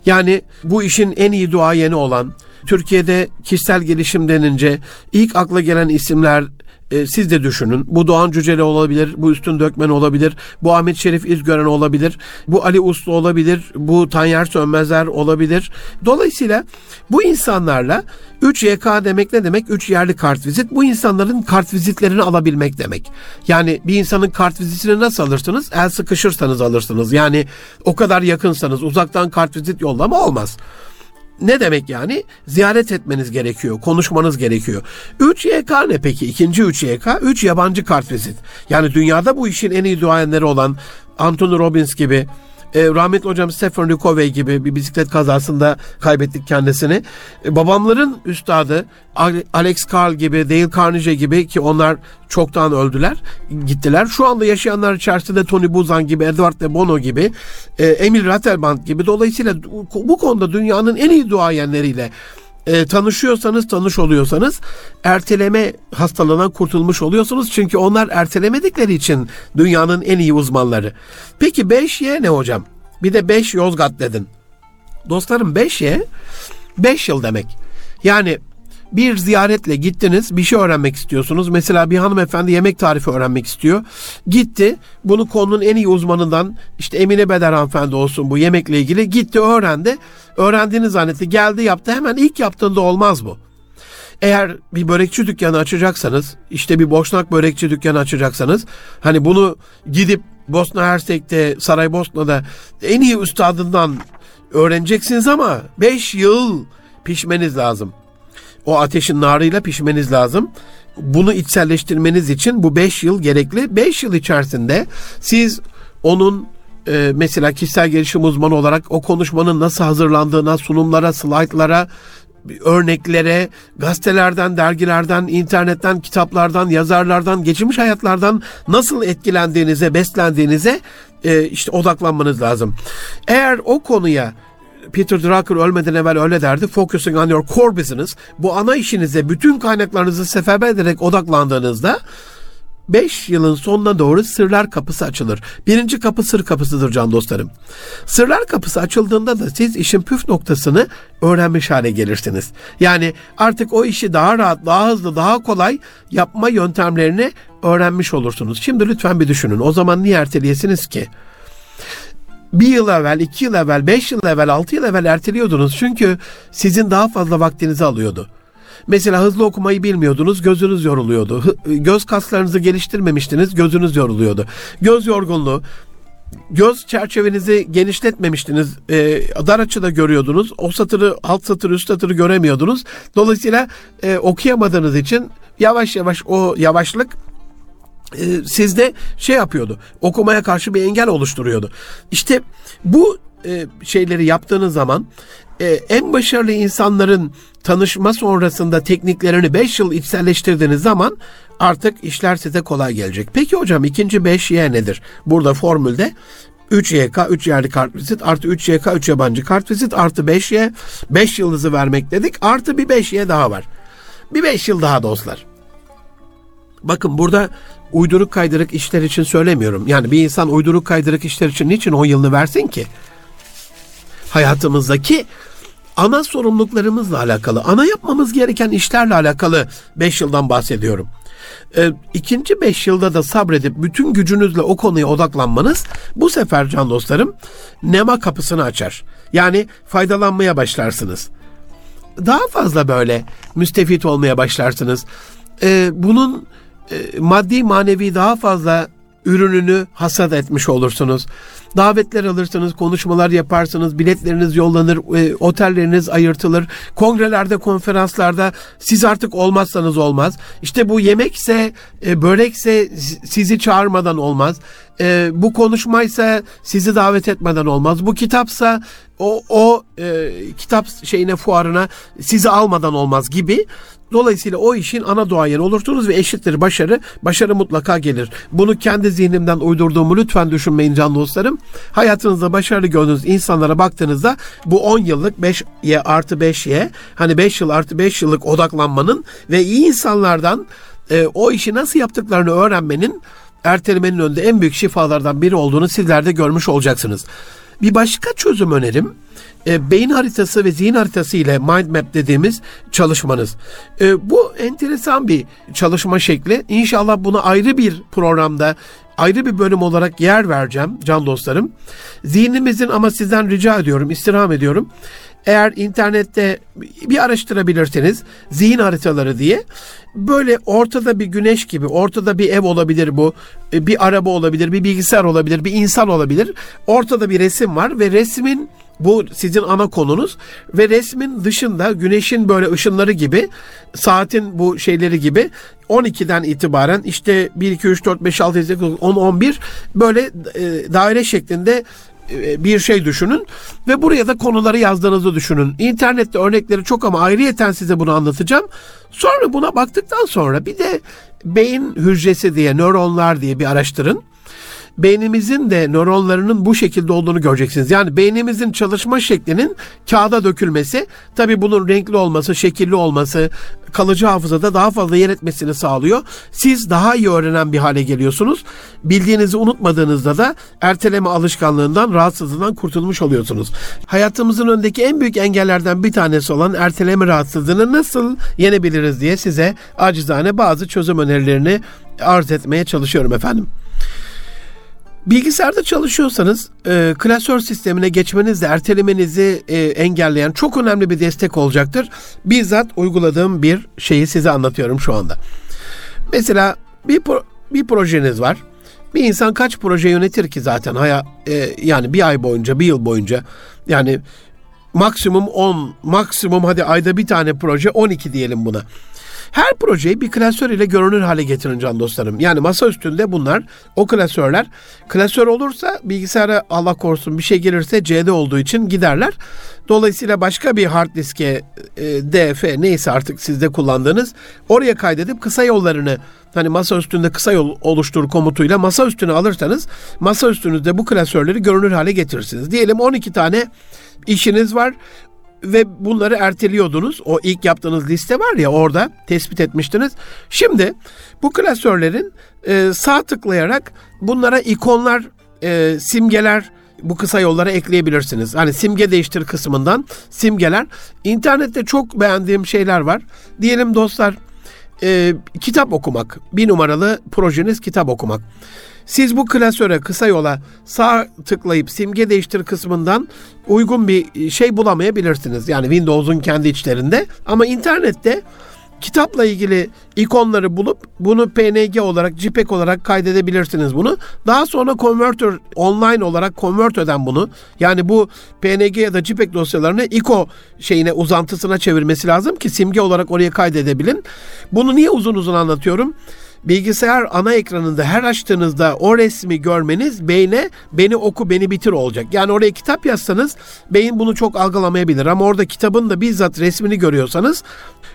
Yani bu işin en iyi duayeni olan, Türkiye'de kişisel gelişim denince ilk akla gelen isimler e, siz de düşünün. Bu Doğan Cüceli olabilir, bu Üstün Dökmen olabilir, bu Ahmet Şerif İzgören olabilir, bu Ali Uslu olabilir, bu Tanyer Sönmezler olabilir. Dolayısıyla bu insanlarla 3 YK demek ne demek? 3 yerli kart vizit. Bu insanların kart vizitlerini alabilmek demek. Yani bir insanın kart vizitini nasıl alırsınız? El sıkışırsanız alırsınız. Yani o kadar yakınsanız uzaktan kart vizit yollama olmaz. Ne demek yani? Ziyaret etmeniz gerekiyor, konuşmanız gerekiyor. 3YK ne peki? İkinci 3YK, 3 yabancı kart vizit. Yani dünyada bu işin en iyi duayenleri olan Anthony Robbins gibi, e, rahmetli hocam Stephen Ricovey gibi bir bisiklet kazasında kaybettik kendisini. E, babamların üstadı Alex Carl gibi, Dale Carnegie gibi ki onlar çoktan öldüler, gittiler. Şu anda yaşayanlar içerisinde Tony Buzan gibi, Edward de Bono gibi, e, Emil Rattelband gibi. Dolayısıyla bu konuda dünyanın en iyi duayenleriyle e, tanışıyorsanız, tanış oluyorsanız erteleme hastalığından kurtulmuş oluyorsunuz. Çünkü onlar ertelemedikleri için dünyanın en iyi uzmanları. Peki 5Y ne hocam? Bir de 5 Yozgat dedin. Dostlarım 5Y 5 yıl demek. Yani bir ziyaretle gittiniz bir şey öğrenmek istiyorsunuz. Mesela bir hanımefendi yemek tarifi öğrenmek istiyor. Gitti bunu konunun en iyi uzmanından işte Emine Beder hanımefendi olsun bu yemekle ilgili gitti öğrendi. Öğrendiğini zannetti geldi yaptı hemen ilk yaptığında olmaz bu. Eğer bir börekçi dükkanı açacaksanız, işte bir boşnak börekçi dükkanı açacaksanız, hani bunu gidip Bosna Hersek'te, Saraybosna'da en iyi üstadından öğreneceksiniz ama 5 yıl pişmeniz lazım o ateşin narıyla pişmeniz lazım. Bunu içselleştirmeniz için bu 5 yıl gerekli. 5 yıl içerisinde siz onun e, mesela kişisel gelişim uzmanı olarak o konuşmanın nasıl hazırlandığına, sunumlara, slaytlara, örneklere, gazetelerden, dergilerden, internetten, kitaplardan, yazarlardan, geçmiş hayatlardan nasıl etkilendiğinize, beslendiğinize e, işte odaklanmanız lazım. Eğer o konuya Peter Drucker ölmeden evvel öyle derdi. Focusing on your core business. Bu ana işinize bütün kaynaklarınızı seferber ederek odaklandığınızda 5 yılın sonuna doğru sırlar kapısı açılır. Birinci kapı sır kapısıdır can dostlarım. Sırlar kapısı açıldığında da siz işin püf noktasını öğrenmiş hale gelirsiniz. Yani artık o işi daha rahat, daha hızlı, daha kolay yapma yöntemlerini öğrenmiş olursunuz. Şimdi lütfen bir düşünün. O zaman niye erteleyesiniz ki? Bir yıl evvel, iki yıl evvel, beş yıl evvel, altı yıl evvel erteliyordunuz. Çünkü sizin daha fazla vaktinizi alıyordu. Mesela hızlı okumayı bilmiyordunuz, gözünüz yoruluyordu. Göz kaslarınızı geliştirmemiştiniz, gözünüz yoruluyordu. Göz yorgunluğu, göz çerçevenizi genişletmemiştiniz. E, dar açıda görüyordunuz. O satırı, alt satırı, üst satırı göremiyordunuz. Dolayısıyla e, okuyamadığınız için yavaş yavaş o yavaşlık e, sizde şey yapıyordu. Okumaya karşı bir engel oluşturuyordu. İşte bu e, şeyleri yaptığınız zaman e, en başarılı insanların tanışma sonrasında tekniklerini 5 yıl içselleştirdiğiniz zaman artık işler size kolay gelecek. Peki hocam ikinci 5Y nedir? Burada formülde 3 YK, 3 yerli kart vizit, artı 3 YK, 3 yabancı kart vizit, artı 5Y, 5 yıldızı vermek dedik, artı bir 5Y daha var. Bir 5 yıl daha dostlar. Bakın burada uyduruk kaydırık işler için söylemiyorum. Yani bir insan uyduruk kaydırık işler için niçin 10 yılını versin ki? Hayatımızdaki ana sorumluluklarımızla alakalı, ana yapmamız gereken işlerle alakalı 5 yıldan bahsediyorum. E, ikinci 5 yılda da sabredip bütün gücünüzle o konuya odaklanmanız bu sefer can dostlarım nema kapısını açar. Yani faydalanmaya başlarsınız. Daha fazla böyle müstefit olmaya başlarsınız. E, bunun maddi manevi daha fazla ürününü hasat etmiş olursunuz. Davetler alırsınız, konuşmalar yaparsınız, biletleriniz yollanır, e, otelleriniz ayırtılır. Kongrelerde, konferanslarda siz artık olmazsanız olmaz. İşte bu yemekse, e, börekse sizi çağırmadan olmaz. E, bu konuşmaysa sizi davet etmeden olmaz. Bu kitapsa o, o e, kitap şeyine fuarına sizi almadan olmaz gibi Dolayısıyla o işin ana duayeni olursunuz ve eşittir başarı. Başarı mutlaka gelir. Bunu kendi zihnimden uydurduğumu lütfen düşünmeyin can dostlarım. Hayatınızda başarılı gördüğünüz insanlara baktığınızda bu 10 yıllık 5Y artı 5Y hani 5 yıl artı 5 yıllık odaklanmanın ve iyi insanlardan e, o işi nasıl yaptıklarını öğrenmenin ertelemenin önünde en büyük şifalardan biri olduğunu sizler de görmüş olacaksınız. Bir başka çözüm önerim e, beyin haritası ve zihin haritası ile mind map dediğimiz çalışmanız. E, bu enteresan bir çalışma şekli. İnşallah buna ayrı bir programda ayrı bir bölüm olarak yer vereceğim can dostlarım. Zihnimizin ama sizden rica ediyorum, istirham ediyorum. Eğer internette bir araştırabilirseniz zihin haritaları diye böyle ortada bir güneş gibi ortada bir ev olabilir bu bir araba olabilir bir bilgisayar olabilir bir insan olabilir ortada bir resim var ve resmin bu sizin ana konunuz ve resmin dışında güneşin böyle ışınları gibi saatin bu şeyleri gibi 12'den itibaren işte 1 2 3 4 5 6 7 8 10 11 böyle e, daire şeklinde e, bir şey düşünün ve buraya da konuları yazdığınızı düşünün. İnternette örnekleri çok ama ayrıyeten size bunu anlatacağım. Sonra buna baktıktan sonra bir de beyin hücresi diye, nöronlar diye bir araştırın beynimizin de nöronlarının bu şekilde olduğunu göreceksiniz. Yani beynimizin çalışma şeklinin kağıda dökülmesi, tabi bunun renkli olması, şekilli olması, kalıcı hafızada daha fazla yer etmesini sağlıyor. Siz daha iyi öğrenen bir hale geliyorsunuz. Bildiğinizi unutmadığınızda da erteleme alışkanlığından, rahatsızlığından kurtulmuş oluyorsunuz. Hayatımızın önündeki en büyük engellerden bir tanesi olan erteleme rahatsızlığını nasıl yenebiliriz diye size acizane bazı çözüm önerilerini arz etmeye çalışıyorum efendim. Bilgisayarda çalışıyorsanız e, klasör sistemine geçmenizde ertelemenizi e, engelleyen çok önemli bir destek olacaktır. Bizzat uyguladığım bir şeyi size anlatıyorum şu anda. Mesela bir pro, bir projeniz var. Bir insan kaç proje yönetir ki zaten haya e, yani bir ay boyunca, bir yıl boyunca yani maksimum 10, maksimum hadi ayda bir tane proje 12 diyelim buna. Her projeyi bir klasör ile görünür hale getirin can dostlarım. Yani masa üstünde bunlar o klasörler. Klasör olursa bilgisayara Allah korusun bir şey gelirse C'de olduğu için giderler. Dolayısıyla başka bir hard diske e, DF neyse artık sizde kullandığınız oraya kaydedip kısa yollarını hani masa üstünde kısa yol oluştur komutuyla masa üstüne alırsanız masa üstünüzde bu klasörleri görünür hale getirirsiniz. Diyelim 12 tane işiniz var ve bunları erteliyordunuz. O ilk yaptığınız liste var ya orada tespit etmiştiniz. Şimdi bu klasörlerin e, sağ tıklayarak bunlara ikonlar, e, simgeler bu kısa yollara ekleyebilirsiniz. Hani simge değiştir kısmından simgeler. İnternette çok beğendiğim şeyler var. Diyelim dostlar e, kitap okumak. Bir numaralı projeniz kitap okumak. Siz bu klasöre kısa yola sağ tıklayıp simge değiştir kısmından uygun bir şey bulamayabilirsiniz. Yani Windows'un kendi içlerinde. Ama internette kitapla ilgili ikonları bulup bunu PNG olarak, JPEG olarak kaydedebilirsiniz bunu. Daha sonra converter online olarak convert eden bunu. Yani bu PNG ya da JPEG dosyalarını ICO şeyine uzantısına çevirmesi lazım ki simge olarak oraya kaydedebilin. Bunu niye uzun uzun anlatıyorum? Bilgisayar ana ekranında her açtığınızda o resmi görmeniz beyne beni oku beni bitir olacak. Yani oraya kitap yazsanız beyin bunu çok algılamayabilir ama orada kitabın da bizzat resmini görüyorsanız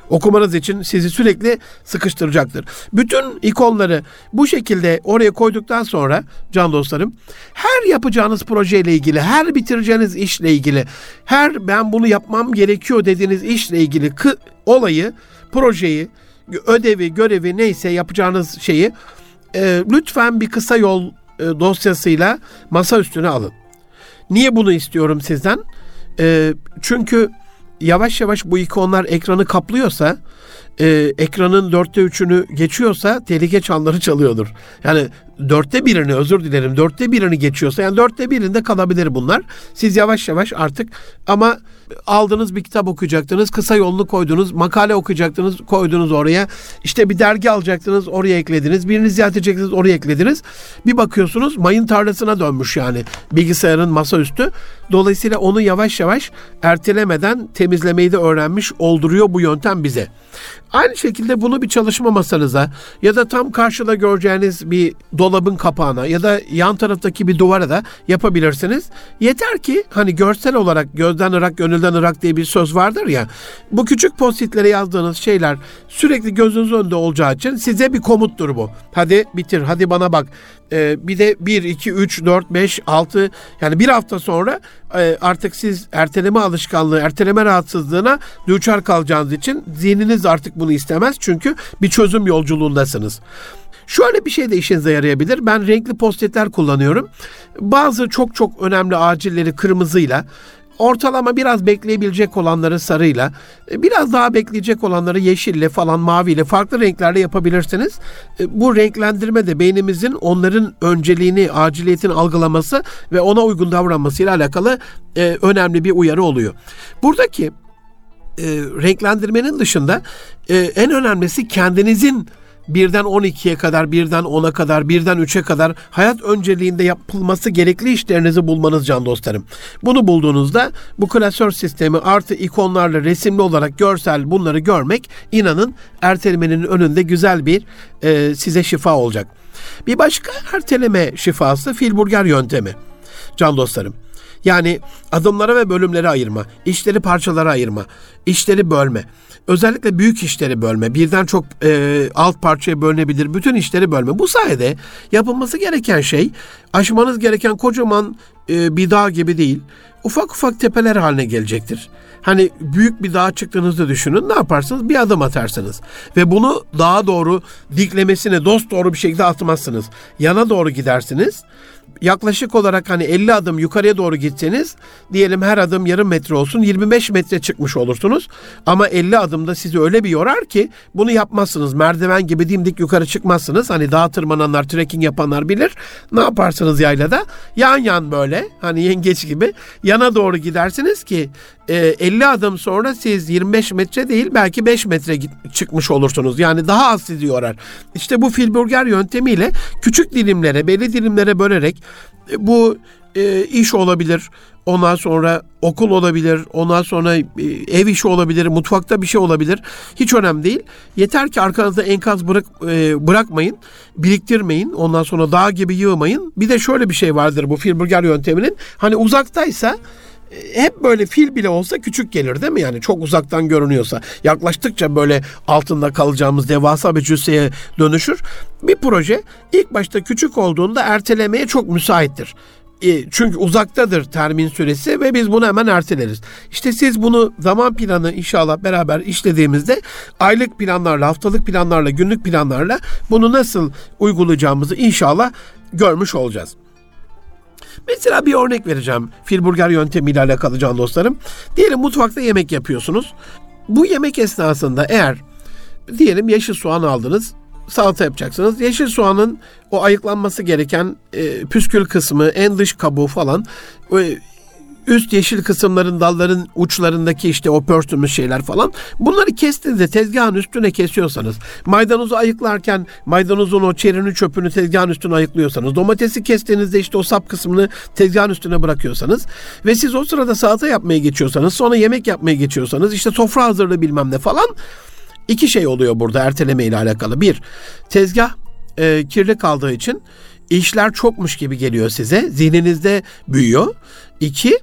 okumanız için sizi sürekli sıkıştıracaktır. Bütün ikonları bu şekilde oraya koyduktan sonra can dostlarım her yapacağınız projeyle ilgili, her bitireceğiniz işle ilgili, her ben bunu yapmam gerekiyor dediğiniz işle ilgili olayı, projeyi, ödevi, görevi neyse yapacağınız şeyi e, lütfen bir kısa yol e, dosyasıyla masa üstüne alın. Niye bunu istiyorum sizden? E, çünkü yavaş yavaş bu ikonlar ekranı kaplıyorsa e, ekranın dörtte üçünü geçiyorsa tehlike çanları çalıyordur. Yani dörtte birini özür dilerim dörtte birini geçiyorsa yani dörtte birinde kalabilir bunlar. Siz yavaş yavaş artık ama aldınız bir kitap okuyacaktınız kısa yolunu koydunuz makale okuyacaktınız koydunuz oraya işte bir dergi alacaktınız oraya eklediniz birini ziyaret edecektiniz oraya eklediniz bir bakıyorsunuz mayın tarlasına dönmüş yani bilgisayarın masaüstü dolayısıyla onu yavaş yavaş ertelemeden temizlemeyi de öğrenmiş olduruyor bu yöntem bize. Aynı şekilde bunu bir çalışma masanıza ya da tam karşıda göreceğiniz bir dolabın kapağına ya da yan taraftaki bir duvara da yapabilirsiniz. Yeter ki hani görsel olarak gözden ırak gönülden ırak diye bir söz vardır ya. Bu küçük postitlere yazdığınız şeyler sürekli gözünüz önünde olacağı için size bir komuttur bu. Hadi bitir, hadi bana bak. Ee, bir de 1, 2, 3, 4, 5, 6 yani bir hafta sonra e, artık siz erteleme alışkanlığı, erteleme rahatsızlığına düçar kalacağınız için zihniniz artık bunu istemez. Çünkü bir çözüm yolculuğundasınız. Şöyle bir şey de işinize yarayabilir. Ben renkli postitler kullanıyorum. Bazı çok çok önemli acilleri kırmızıyla, ortalama biraz bekleyebilecek olanları sarıyla, e, biraz daha bekleyecek olanları yeşille falan maviyle farklı renklerle yapabilirsiniz. E, bu renklendirme de beynimizin onların önceliğini, aciliyetini algılaması ve ona uygun davranmasıyla alakalı e, önemli bir uyarı oluyor. Buradaki e, renklendirmenin dışında e, en önemlisi kendinizin birden 12'ye kadar, birden 10'a kadar, birden 3'e kadar hayat önceliğinde yapılması gerekli işlerinizi bulmanız can dostlarım. Bunu bulduğunuzda bu klasör sistemi artı ikonlarla resimli olarak görsel bunları görmek inanın ertelemenin önünde güzel bir e, size şifa olacak. Bir başka erteleme şifası filburger yöntemi. Can dostlarım. Yani adımlara ve bölümlere ayırma, işleri parçalara ayırma, işleri bölme. Özellikle büyük işleri bölme, birden çok e, alt parçaya bölünebilir, bütün işleri bölme. Bu sayede yapılması gereken şey aşmanız gereken kocaman e, bir dağ gibi değil, ufak ufak tepeler haline gelecektir. Hani büyük bir dağa çıktığınızda düşünün ne yaparsınız? Bir adım atarsınız. Ve bunu dağa doğru diklemesine dost doğru bir şekilde atmazsınız. Yana doğru gidersiniz yaklaşık olarak hani 50 adım yukarıya doğru gitseniz diyelim her adım yarım metre olsun 25 metre çıkmış olursunuz. Ama 50 adımda sizi öyle bir yorar ki bunu yapmazsınız. Merdiven gibi dimdik yukarı çıkmazsınız. Hani dağ tırmananlar, trekking yapanlar bilir. Ne yaparsınız yaylada? Yan yan böyle hani yengeç gibi yana doğru gidersiniz ki 50 adım sonra siz 25 metre değil belki 5 metre çıkmış olursunuz. Yani daha az sizi yorar. İşte bu filburger yöntemiyle küçük dilimlere, belli dilimlere bölerek e, bu e, iş olabilir. Ondan sonra okul olabilir. Ondan sonra e, ev işi olabilir. Mutfakta bir şey olabilir. Hiç önemli değil. Yeter ki arkanızda enkaz bırak, e, bırakmayın. Biriktirmeyin. Ondan sonra dağ gibi yığmayın. Bir de şöyle bir şey vardır bu filburger yönteminin. Hani uzaktaysa hep böyle fil bile olsa küçük gelir değil mi? Yani çok uzaktan görünüyorsa yaklaştıkça böyle altında kalacağımız devasa bir cüsseye dönüşür. Bir proje ilk başta küçük olduğunda ertelemeye çok müsaittir. E, çünkü uzaktadır termin süresi ve biz bunu hemen erteleriz. İşte siz bunu zaman planı inşallah beraber işlediğimizde aylık planlarla, haftalık planlarla, günlük planlarla bunu nasıl uygulayacağımızı inşallah görmüş olacağız. Mesela bir örnek vereceğim filburger yöntemiyle alakalı can dostlarım. Diyelim mutfakta yemek yapıyorsunuz. Bu yemek esnasında eğer diyelim yeşil soğan aldınız salata yapacaksınız. Yeşil soğanın o ayıklanması gereken e, püskül kısmı, en dış kabuğu falan e, üst yeşil kısımların dalların uçlarındaki işte o pörtümüz şeyler falan bunları kestiğinizde tezgahın üstüne kesiyorsanız maydanozu ayıklarken maydanozun o çerini çöpünü tezgahın üstüne ayıklıyorsanız domatesi kestiğinizde işte o sap kısmını tezgahın üstüne bırakıyorsanız ve siz o sırada salata yapmaya geçiyorsanız sonra yemek yapmaya geçiyorsanız işte sofra hazırlığı bilmem ne falan İki şey oluyor burada erteleme ile alakalı. Bir, tezgah e, kirli kaldığı için işler çokmuş gibi geliyor size. Zihninizde büyüyor. İki,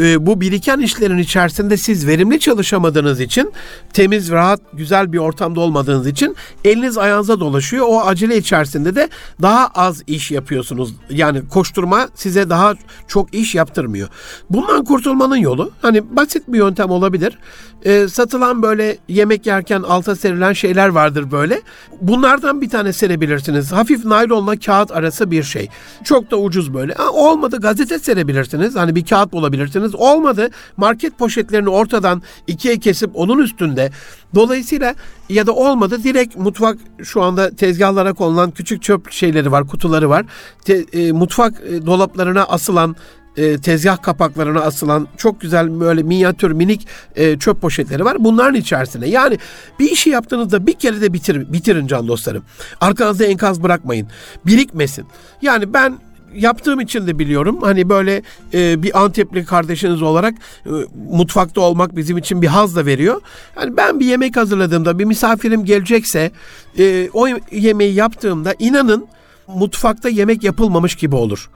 e, bu biriken işlerin içerisinde siz verimli çalışamadığınız için, temiz, rahat, güzel bir ortamda olmadığınız için eliniz ayağınıza dolaşıyor. O acele içerisinde de daha az iş yapıyorsunuz. Yani koşturma size daha çok iş yaptırmıyor. Bundan kurtulmanın yolu hani basit bir yöntem olabilir. E, satılan böyle yemek yerken alta serilen şeyler vardır böyle. Bunlardan bir tane serebilirsiniz. Hafif naylonla kağıt arası bir şey. Çok da ucuz böyle. Ha, olmadı gazete serebilirsiniz. Hani bir kağıt bulabilirsiniz. Olmadı market poşetlerini ortadan ikiye kesip onun üstünde. Dolayısıyla ya da olmadı direkt mutfak şu anda tezgahlara konulan küçük çöp şeyleri var, kutuları var. Te, e, mutfak e, dolaplarına asılan e, tezgah kapaklarına asılan çok güzel böyle minyatür minik e, çöp poşetleri var. Bunların içerisine yani bir işi yaptığınızda bir kere de bitir, bitirin can dostlarım. Arkanızda enkaz bırakmayın. Birikmesin. Yani ben yaptığım için de biliyorum. Hani böyle e, bir Antepli kardeşiniz olarak e, mutfakta olmak bizim için bir haz da veriyor. Yani ben bir yemek hazırladığımda bir misafirim gelecekse e, o yemeği yaptığımda inanın mutfakta yemek yapılmamış gibi olur.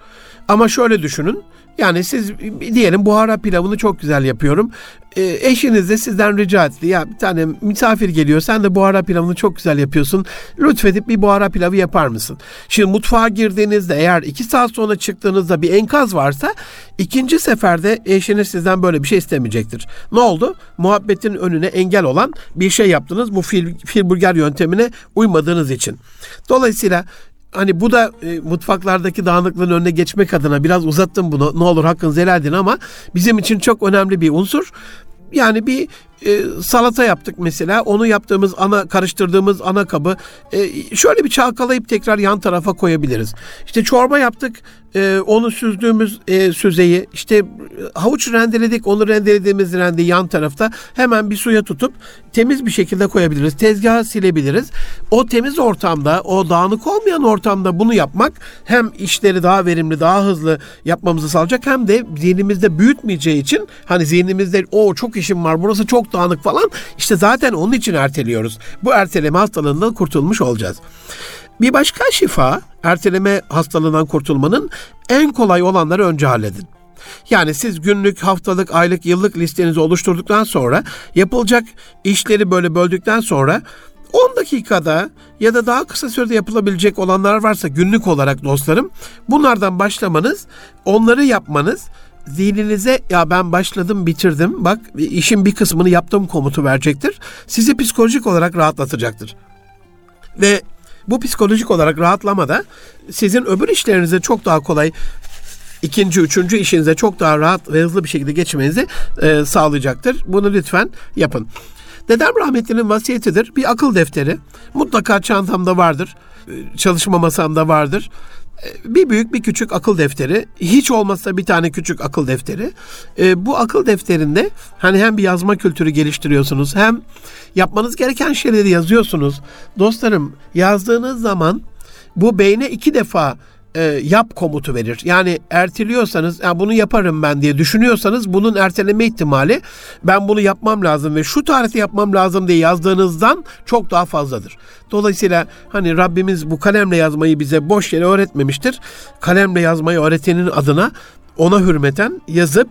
Ama şöyle düşünün. Yani siz diyelim buhara pilavını çok güzel yapıyorum. E, eşiniz de sizden rica etti. Ya bir tane misafir geliyor. Sen de buhara pilavını çok güzel yapıyorsun. Lütfedip bir buhara pilavı yapar mısın? Şimdi mutfağa girdiğinizde eğer iki saat sonra çıktığınızda bir enkaz varsa ikinci seferde eşiniz sizden böyle bir şey istemeyecektir. Ne oldu? Muhabbetin önüne engel olan bir şey yaptınız. Bu fil, filburger yöntemine uymadığınız için. Dolayısıyla hani bu da e, mutfaklardaki dağınıklığın önüne geçmek adına biraz uzattım bunu. Ne olur hakkınızı helal edin ama bizim için çok önemli bir unsur. Yani bir e, salata yaptık mesela. Onu yaptığımız ana karıştırdığımız ana kabı e, şöyle bir çalkalayıp tekrar yan tarafa koyabiliriz. İşte çorba yaptık. E, onu süzdüğümüz e, süzeyi işte havuç rendeledik. Onu rendelediğimiz rendeyi yan tarafta hemen bir suya tutup temiz bir şekilde koyabiliriz. Tezgahı silebiliriz. O temiz ortamda, o dağınık olmayan ortamda bunu yapmak hem işleri daha verimli, daha hızlı yapmamızı sağlayacak hem de zihnimizde büyütmeyeceği için hani zihnimizde o çok işim var, burası çok dağınık falan. İşte zaten onun için erteliyoruz. Bu erteleme hastalığından kurtulmuş olacağız. Bir başka şifa, erteleme hastalığından kurtulmanın en kolay olanları önce halledin. Yani siz günlük, haftalık, aylık, yıllık listenizi oluşturduktan sonra yapılacak işleri böyle böldükten sonra 10 dakikada ya da daha kısa sürede yapılabilecek olanlar varsa günlük olarak dostlarım bunlardan başlamanız, onları yapmanız zihninize ya ben başladım bitirdim bak işin bir kısmını yaptım komutu verecektir. Sizi psikolojik olarak rahatlatacaktır. Ve bu psikolojik olarak rahatlamada sizin öbür işlerinize çok daha kolay ikinci, üçüncü işinize çok daha rahat ve hızlı bir şekilde geçmenizi e, sağlayacaktır. Bunu lütfen yapın. Dedem rahmetlinin vasiyetidir. Bir akıl defteri. Mutlaka çantamda vardır. E, çalışma masamda vardır bir büyük bir küçük akıl defteri. Hiç olmazsa bir tane küçük akıl defteri. E, bu akıl defterinde hani hem bir yazma kültürü geliştiriyorsunuz hem yapmanız gereken şeyleri yazıyorsunuz. Dostlarım yazdığınız zaman bu beyne iki defa e, yap komutu verir. Yani erteliyorsanız ya bunu yaparım ben diye düşünüyorsanız bunun erteleme ihtimali ben bunu yapmam lazım ve şu tarihte yapmam lazım diye yazdığınızdan çok daha fazladır. Dolayısıyla hani Rabbimiz bu kalemle yazmayı bize boş yere öğretmemiştir. Kalemle yazmayı öğretenin adına ona hürmeten yazıp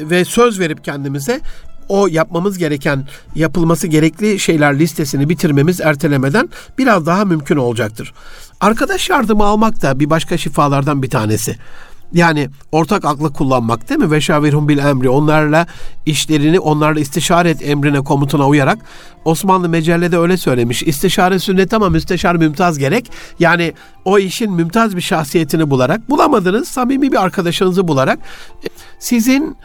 ve söz verip kendimize o yapmamız gereken, yapılması gerekli şeyler listesini bitirmemiz ertelemeden biraz daha mümkün olacaktır. Arkadaş yardımı almak da bir başka şifalardan bir tanesi. Yani ortak aklı kullanmak değil mi? Ve şavirhum bil emri. Onlarla işlerini, onlarla istişare et emrine, komutuna uyarak. Osmanlı mecellede öyle söylemiş. İstişare sünnet ama müsteşar mümtaz gerek. Yani o işin mümtaz bir şahsiyetini bularak, bulamadınız samimi bir arkadaşınızı bularak sizin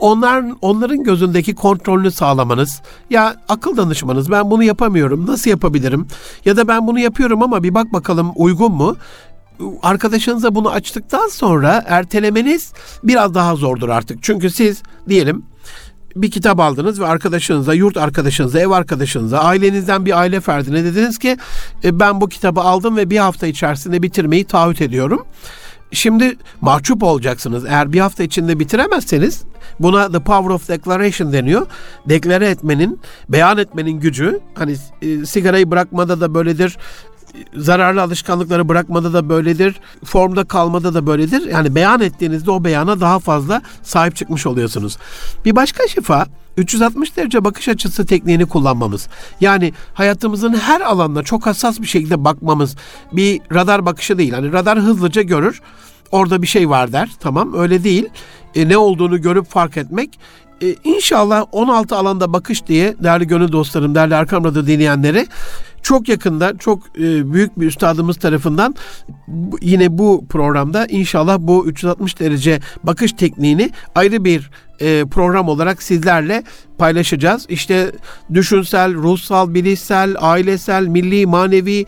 onlar onların gözündeki kontrolünü sağlamanız ya akıl danışmanız ben bunu yapamıyorum nasıl yapabilirim? Ya da ben bunu yapıyorum ama bir bak bakalım uygun mu? Arkadaşınıza bunu açtıktan sonra ertelemeniz biraz daha zordur artık. Çünkü siz diyelim bir kitap aldınız ve arkadaşınıza, yurt arkadaşınıza, ev arkadaşınıza, ailenizden bir aile ferdine dediniz ki e, ben bu kitabı aldım ve bir hafta içerisinde bitirmeyi taahhüt ediyorum. Şimdi mahcup olacaksınız. Eğer bir hafta içinde bitiremezseniz buna the power of declaration deniyor. Deklare etmenin, beyan etmenin gücü. Hani e, sigarayı bırakmada da böyledir zararlı alışkanlıkları bırakmada da böyledir. Formda kalmada da böyledir. Yani beyan ettiğinizde o beyana daha fazla sahip çıkmış oluyorsunuz. Bir başka şifa 360 derece bakış açısı tekniğini kullanmamız. Yani hayatımızın her alanına çok hassas bir şekilde bakmamız. Bir radar bakışı değil. Hani radar hızlıca görür. Orada bir şey var der. Tamam öyle değil. E, ne olduğunu görüp fark etmek e, inşallah 16 alanda bakış diye değerli gönül dostlarım, değerli Erkam Radyo dinleyenleri çok yakında çok e, büyük bir üstadımız tarafından yine bu programda inşallah bu 360 derece bakış tekniğini ayrı bir e, program olarak sizlerle paylaşacağız. İşte düşünsel, ruhsal, bilişsel, ailesel, milli, manevi,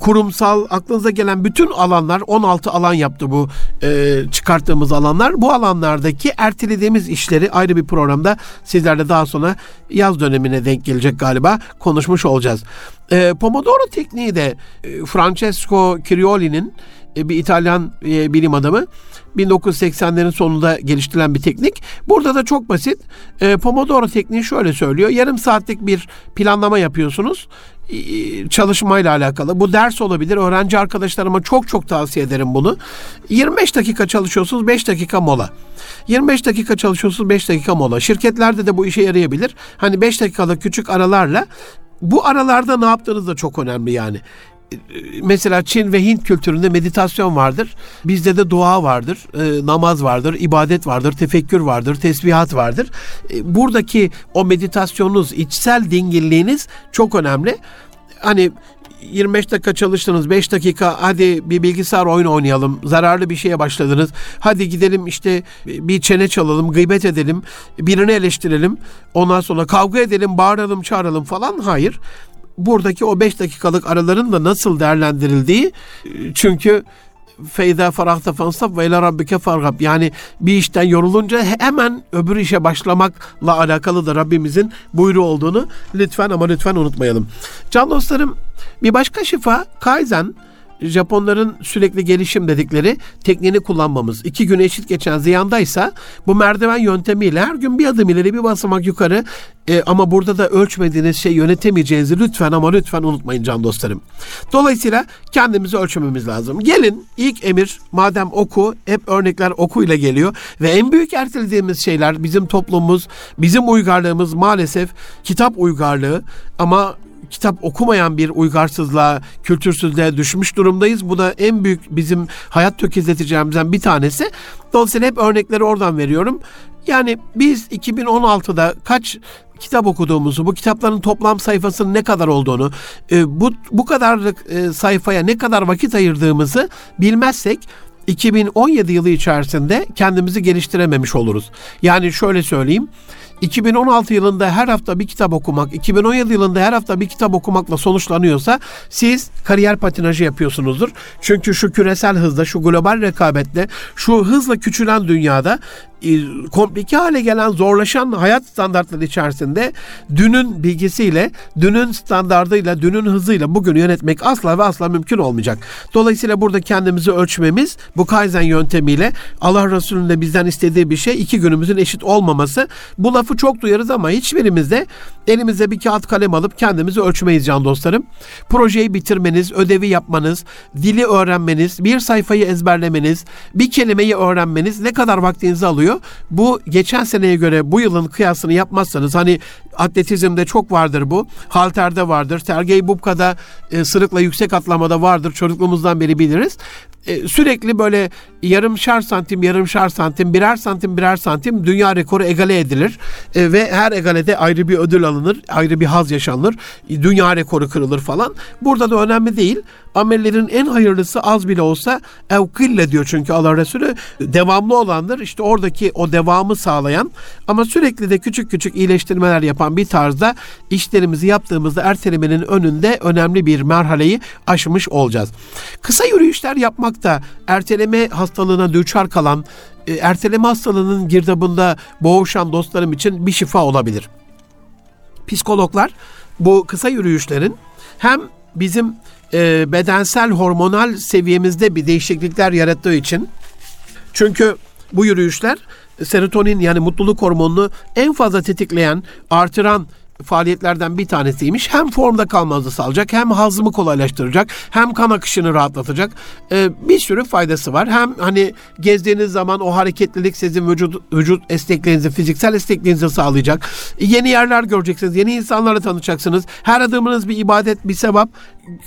kurumsal aklınıza gelen bütün alanlar 16 alan yaptı bu e, çıkarttığımız alanlar. Bu alanlardaki ertelediğimiz işleri ayrı bir programda sizlerle daha sonra yaz dönemine denk gelecek galiba konuşmuş olacağız. E, Pomodoro tekniği de e, Francesco Cirioli'nin e, bir İtalyan e, bilim adamı 1980'lerin sonunda geliştirilen bir teknik. Burada da çok basit. E, Pomodoro tekniği şöyle söylüyor. Yarım saatlik bir planlama yapıyorsunuz çalışmayla alakalı. Bu ders olabilir. Öğrenci arkadaşlarıma çok çok tavsiye ederim bunu. 25 dakika çalışıyorsunuz, 5 dakika mola. 25 dakika çalışıyorsunuz, 5 dakika mola. Şirketlerde de bu işe yarayabilir. Hani 5 dakikalık küçük aralarla bu aralarda ne yaptığınız da çok önemli yani mesela Çin ve Hint kültüründe meditasyon vardır. Bizde de dua vardır, e, namaz vardır, ibadet vardır, tefekkür vardır, tesbihat vardır. E, buradaki o meditasyonunuz, içsel dingilliğiniz çok önemli. Hani 25 dakika çalıştınız, 5 dakika hadi bir bilgisayar oyun oynayalım, zararlı bir şeye başladınız. Hadi gidelim işte bir çene çalalım, gıybet edelim, birini eleştirelim. Ondan sonra kavga edelim, bağıralım, çağıralım falan. Hayır buradaki o 5 dakikalık araların da nasıl değerlendirildiği çünkü feyda farahta fansab ve ila rabbike fargab. Yani bir işten yorulunca hemen öbür işe başlamakla alakalı da Rabbimizin buyruğu olduğunu lütfen ama lütfen unutmayalım. Can dostlarım bir başka şifa Kaizen Japonların sürekli gelişim dedikleri tekniğini kullanmamız. İki gün eşit geçen ziyandaysa bu merdiven yöntemiyle her gün bir adım ileri bir basamak yukarı e, ama burada da ölçmediğiniz şey yönetemeyeceğinizi lütfen ama lütfen unutmayın can dostlarım. Dolayısıyla kendimizi ölçmemiz lazım. Gelin ilk emir madem oku hep örnekler okuyla geliyor ve en büyük ertelediğimiz şeyler bizim toplumumuz, bizim uygarlığımız maalesef kitap uygarlığı ama kitap okumayan bir uygarsızlığa, kültürsüzlüğe düşmüş durumdayız. Bu da en büyük bizim hayat tökezleteceğimizden bir tanesi. Dolayısıyla hep örnekleri oradan veriyorum. Yani biz 2016'da kaç kitap okuduğumuzu, bu kitapların toplam sayfasının ne kadar olduğunu, e, bu bu kadarlık e, sayfaya ne kadar vakit ayırdığımızı bilmezsek 2017 yılı içerisinde kendimizi geliştirememiş oluruz. Yani şöyle söyleyeyim. 2016 yılında her hafta bir kitap okumak, 2017 yılında her hafta bir kitap okumakla sonuçlanıyorsa siz kariyer patinajı yapıyorsunuzdur. Çünkü şu küresel hızda, şu global rekabetle, şu hızla küçülen dünyada komplike hale gelen zorlaşan hayat standartları içerisinde dünün bilgisiyle, dünün standardıyla, dünün hızıyla bugün yönetmek asla ve asla mümkün olmayacak. Dolayısıyla burada kendimizi ölçmemiz bu Kaizen yöntemiyle Allah Resulü'nün de bizden istediği bir şey iki günümüzün eşit olmaması. Bu lafı çok duyarız ama hiçbirimiz de elimize bir kağıt kalem alıp kendimizi ölçmeyiz can dostlarım. Projeyi bitirmeniz, ödevi yapmanız, dili öğrenmeniz, bir sayfayı ezberlemeniz, bir kelimeyi öğrenmeniz ne kadar vaktinizi alıyor? Oluyor. Bu geçen seneye göre bu yılın kıyasını yapmazsanız hani atletizmde çok vardır bu. Halterde vardır. Sergey Bubka'da e, sırıkla yüksek atlamada vardır. Çocukluğumuzdan beri biliriz. E, sürekli böyle yarım şar santim, yarım şar santim, birer santim, birer santim dünya rekoru egale edilir. E, ve her egalede ayrı bir ödül alınır, ayrı bir haz yaşanır. Dünya rekoru kırılır falan. Burada da önemli değil. Amellerin en hayırlısı az bile olsa evkille diyor çünkü Allah Resulü devamlı olandır. İşte oradaki o devamı sağlayan ama sürekli de küçük küçük iyileştirmeler yapan bir tarzda işlerimizi yaptığımızda ertelemenin önünde önemli bir merhaleyi aşmış olacağız. Kısa yürüyüşler yapmak da erteleme hastalığına düçar kalan, e, erteleme hastalığının girdabında boğuşan dostlarım için bir şifa olabilir. Psikologlar bu kısa yürüyüşlerin hem bizim e, bedensel hormonal seviyemizde bir değişiklikler yarattığı için çünkü bu yürüyüşler serotonin yani mutluluk hormonunu en fazla tetikleyen, artıran faaliyetlerden bir tanesiymiş. Hem formda kalmanızı sağlayacak, hem hazımı kolaylaştıracak, hem kan akışını rahatlatacak. Ee, bir sürü faydası var. Hem hani gezdiğiniz zaman o hareketlilik sizin vücut, vücut esnekliğinizi, fiziksel esnekliğinizi sağlayacak. Yeni yerler göreceksiniz, yeni insanlarla tanışacaksınız. Her adımınız bir ibadet, bir sevap.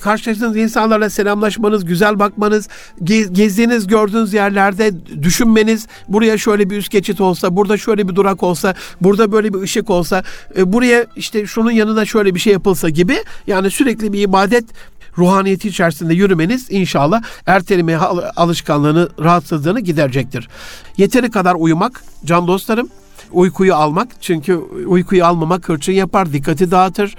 Karşılaştığınız insanlarla selamlaşmanız, güzel bakmanız, gez, gezdiğiniz, gördüğünüz yerlerde düşünmeniz, buraya şöyle bir üst geçit olsa, burada şöyle bir durak olsa, burada böyle bir ışık olsa, e, buraya işte şunun yanına şöyle bir şey yapılsa gibi yani sürekli bir ibadet ruhaniyeti içerisinde yürümeniz inşallah erteleme alışkanlığını, rahatsızlığını giderecektir. Yeteri kadar uyumak can dostlarım uykuyu almak. Çünkü uykuyu almamak hırçın yapar, dikkati dağıtır.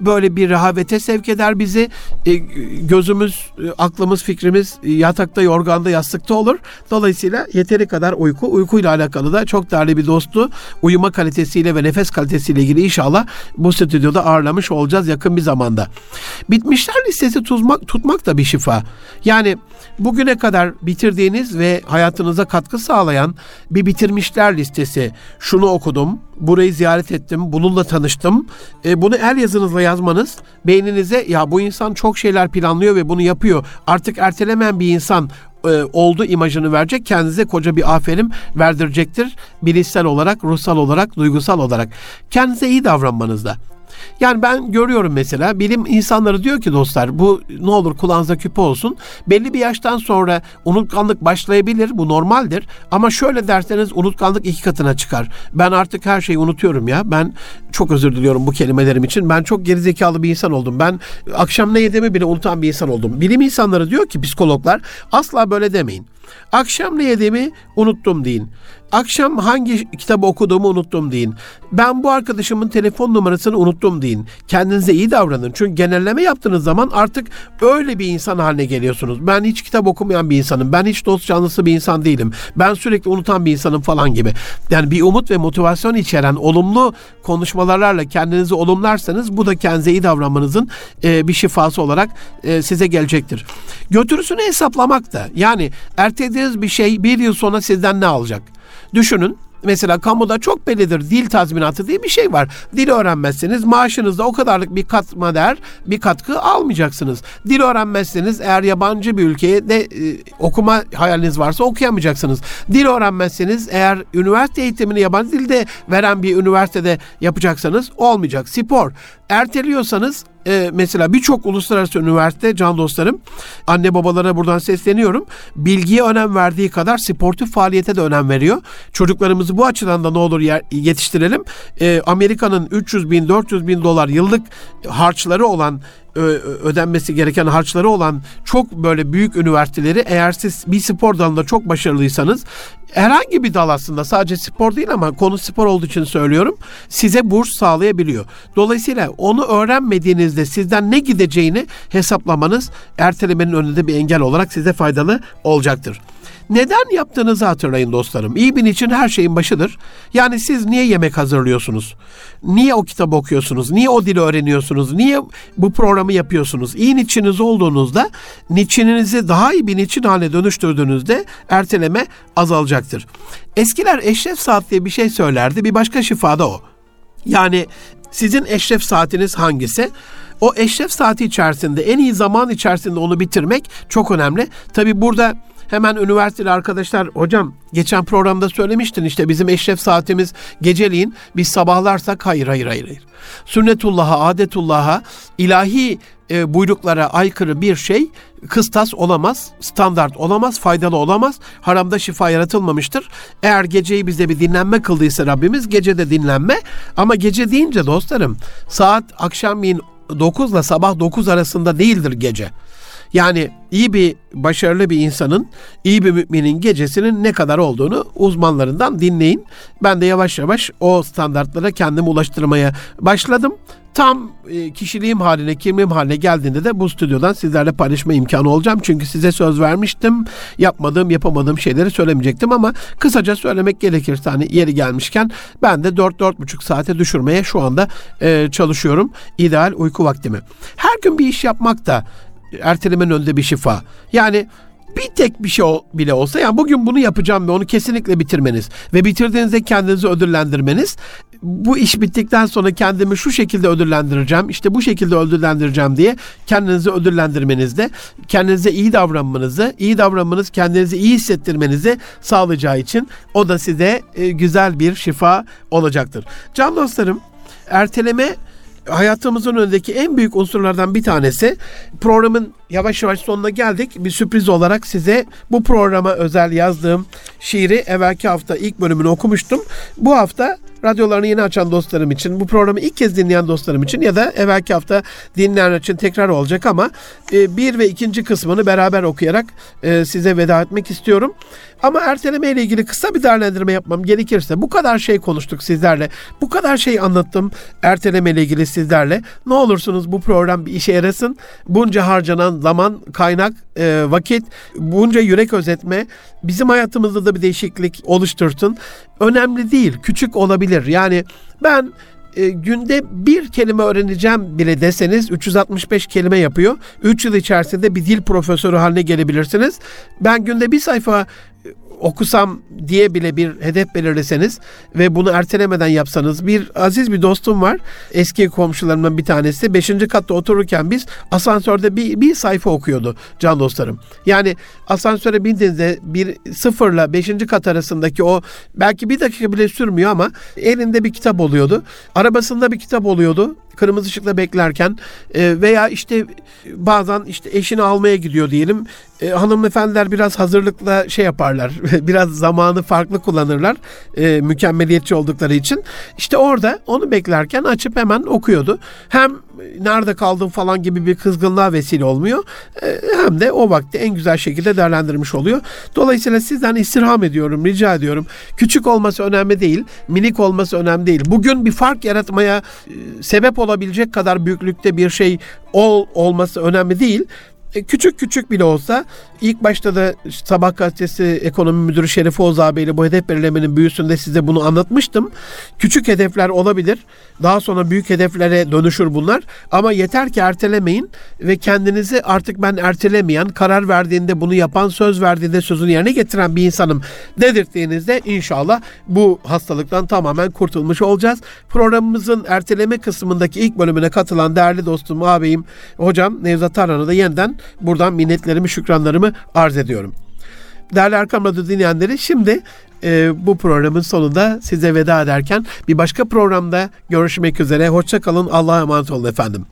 Böyle bir rehavete sevk eder bizi. E, gözümüz, aklımız, fikrimiz yatakta, yorganda, yastıkta olur. Dolayısıyla yeteri kadar uyku, uykuyla alakalı da çok değerli bir dostu uyuma kalitesiyle ve nefes kalitesiyle ilgili inşallah bu stüdyoda ağırlamış olacağız yakın bir zamanda. Bitmişler listesi tutmak, tutmak da bir şifa. Yani bugüne kadar bitirdiğiniz ve hayatınıza katkı sağlayan bir bitirmişler listesi şunu okudum, burayı ziyaret ettim, bununla tanıştım. E, bunu el yazınızla yazmanız beyninize ya bu insan çok şeyler planlıyor ve bunu yapıyor. Artık ertelemeyen bir insan e, oldu imajını verecek. Kendinize koca bir aferin verdirecektir. Bilişsel olarak, ruhsal olarak, duygusal olarak. Kendinize iyi davranmanızda. Yani ben görüyorum mesela bilim insanları diyor ki dostlar bu ne olur kulağınıza küpe olsun. Belli bir yaştan sonra unutkanlık başlayabilir bu normaldir. Ama şöyle derseniz unutkanlık iki katına çıkar. Ben artık her şeyi unutuyorum ya. Ben çok özür diliyorum bu kelimelerim için. Ben çok gerizekalı bir insan oldum. Ben akşam ne yediğimi bile unutan bir insan oldum. Bilim insanları diyor ki psikologlar asla böyle demeyin. Akşam ne yediğimi unuttum deyin. Akşam hangi kitabı okuduğumu unuttum deyin. Ben bu arkadaşımın telefon numarasını unuttum deyin. Kendinize iyi davranın. Çünkü genelleme yaptığınız zaman artık öyle bir insan haline geliyorsunuz. Ben hiç kitap okumayan bir insanım. Ben hiç dost canlısı bir insan değilim. Ben sürekli unutan bir insanım falan gibi. Yani bir umut ve motivasyon içeren olumlu konuşmalarla kendinizi olumlarsanız bu da kendinize iyi davranmanızın e, bir şifası olarak e, size gelecektir. Götürüsünü hesaplamak da yani ertelediğiniz bir şey bir yıl sonra sizden ne alacak? Düşünün mesela kamuda çok bellidir dil tazminatı diye bir şey var. Dil öğrenmezseniz maaşınızda o kadarlık bir katma değer, bir katkı almayacaksınız. Dil öğrenmezseniz eğer yabancı bir ülkeye de e, okuma hayaliniz varsa okuyamayacaksınız. Dil öğrenmezseniz eğer üniversite eğitimini yabancı dilde veren bir üniversitede yapacaksanız olmayacak. Spor erteliyorsanız e, mesela birçok uluslararası üniversite can dostlarım anne babalara buradan sesleniyorum. Bilgiye önem verdiği kadar sportif faaliyete de önem veriyor. Çocuklarımızı bu açıdan da ne olur yetiştirelim. E, Amerika'nın 300 bin 400 bin dolar yıllık harçları olan ödenmesi gereken harçları olan çok böyle büyük üniversiteleri eğer siz bir spor dalında çok başarılıysanız herhangi bir dal aslında sadece spor değil ama konu spor olduğu için söylüyorum size burs sağlayabiliyor. Dolayısıyla onu öğrenmediğinizde sizden ne gideceğini hesaplamanız ertelemenin önünde bir engel olarak size faydalı olacaktır. Neden yaptığınızı hatırlayın dostlarım. İyi bir için her şeyin başıdır. Yani siz niye yemek hazırlıyorsunuz? Niye o kitabı okuyorsunuz? Niye o dili öğreniyorsunuz? Niye bu programı yapıyorsunuz? İyi niçiniz olduğunuzda niçininizi daha iyi bir niçin haline dönüştürdüğünüzde erteleme azalacaktır. Eskiler eşref saat diye bir şey söylerdi. Bir başka şifada o. Yani sizin eşref saatiniz hangisi? O eşref saati içerisinde en iyi zaman içerisinde onu bitirmek çok önemli. Tabi burada Hemen üniversiteli arkadaşlar hocam geçen programda söylemiştin işte bizim eşref saatimiz geceliğin biz sabahlarsak hayır hayır hayır. hayır. Sünnetullah'a, adetullah'a, ilahi e, buyruklara aykırı bir şey kıstas olamaz, standart olamaz, faydalı olamaz. Haramda şifa yaratılmamıştır. Eğer geceyi bize bir dinlenme kıldıysa Rabbimiz gece de dinlenme. Ama gece deyince dostlarım saat akşamleyin 9 ile sabah 9 arasında değildir gece. Yani iyi bir, başarılı bir insanın, iyi bir müminin gecesinin ne kadar olduğunu uzmanlarından dinleyin. Ben de yavaş yavaş o standartlara kendimi ulaştırmaya başladım. Tam e, kişiliğim haline, kimliğim haline geldiğinde de bu stüdyodan sizlerle paylaşma imkanı olacağım. Çünkü size söz vermiştim. Yapmadığım, yapamadığım şeyleri söylemeyecektim ama kısaca söylemek gerekirse hani yeri gelmişken ben de 4-4,5 saate düşürmeye şu anda e, çalışıyorum. ideal uyku vaktimi. Her gün bir iş yapmak da ertelemenin önünde bir şifa. Yani bir tek bir şey bile olsa yani bugün bunu yapacağım ve onu kesinlikle bitirmeniz ve bitirdiğinizde kendinizi ödüllendirmeniz bu iş bittikten sonra kendimi şu şekilde ödüllendireceğim işte bu şekilde ödüllendireceğim diye kendinizi ödüllendirmenizde kendinize iyi davranmanızı iyi davranmanız kendinizi iyi hissettirmenizi sağlayacağı için o da size e, güzel bir şifa olacaktır. Can dostlarım erteleme hayatımızın önündeki en büyük unsurlardan bir tanesi. Programın yavaş yavaş sonuna geldik. Bir sürpriz olarak size bu programa özel yazdığım şiiri evvelki hafta ilk bölümünü okumuştum. Bu hafta radyolarını yeni açan dostlarım için, bu programı ilk kez dinleyen dostlarım için ya da evvelki hafta dinleyenler için tekrar olacak ama e, bir ve ikinci kısmını beraber okuyarak e, size veda etmek istiyorum. Ama erteleme ile ilgili kısa bir değerlendirme yapmam gerekirse bu kadar şey konuştuk sizlerle. Bu kadar şey anlattım erteleme ile ilgili sizlerle. Ne olursunuz bu program bir işe yarasın. Bunca harcanan zaman, kaynak, e, vakit, bunca yürek özetme bizim hayatımızda da bir değişiklik oluştursun. Önemli değil, küçük olabilir. Yani ben e, günde bir kelime öğreneceğim bile deseniz 365 kelime yapıyor. 3 yıl içerisinde bir dil profesörü haline gelebilirsiniz. Ben günde bir sayfa okusam diye bile bir hedef belirleseniz ve bunu ertelemeden yapsanız bir aziz bir dostum var. Eski komşularımdan bir tanesi. Beşinci katta otururken biz asansörde bir, bir sayfa okuyordu can dostlarım. Yani asansöre bindiğinizde bir sıfırla beşinci kat arasındaki o belki bir dakika bile sürmüyor ama elinde bir kitap oluyordu. Arabasında bir kitap oluyordu kırmızı ışıkta beklerken e, veya işte bazen işte eşini almaya gidiyor diyelim. E, hanımefendiler biraz hazırlıkla şey yaparlar. biraz zamanı farklı kullanırlar. E, mükemmeliyetçi oldukları için. İşte orada onu beklerken açıp hemen okuyordu. Hem nerede kaldım falan gibi bir kızgınlığa vesile olmuyor. E, hem de o vakti en güzel şekilde değerlendirmiş oluyor. Dolayısıyla sizden istirham ediyorum, rica ediyorum. Küçük olması önemli değil, minik olması önemli değil. Bugün bir fark yaratmaya e, sebep olabilecek kadar büyüklükte bir şey ol olması önemli değil. E, küçük küçük bile olsa ilk başta da Sabah gazetesi ekonomi müdürü Şerif Oğuz abiyle bu hedef belirlemenin büyüsünde size bunu anlatmıştım. Küçük hedefler olabilir. Daha sonra büyük hedeflere dönüşür bunlar. Ama yeter ki ertelemeyin ve kendinizi artık ben ertelemeyen, karar verdiğinde bunu yapan, söz verdiğinde sözünü yerine getiren bir insanım dedirttiğinizde inşallah bu hastalıktan tamamen kurtulmuş olacağız. Programımızın erteleme kısmındaki ilk bölümüne katılan değerli dostum, ağabeyim, hocam Nevzat Tarhan'a da yeniden buradan minnetlerimi, şükranlarımı arz ediyorum. Değerli Erkam Radyo dinleyenleri şimdi e, bu programın sonunda size veda ederken bir başka programda görüşmek üzere. Hoşçakalın. Allah'a emanet olun efendim.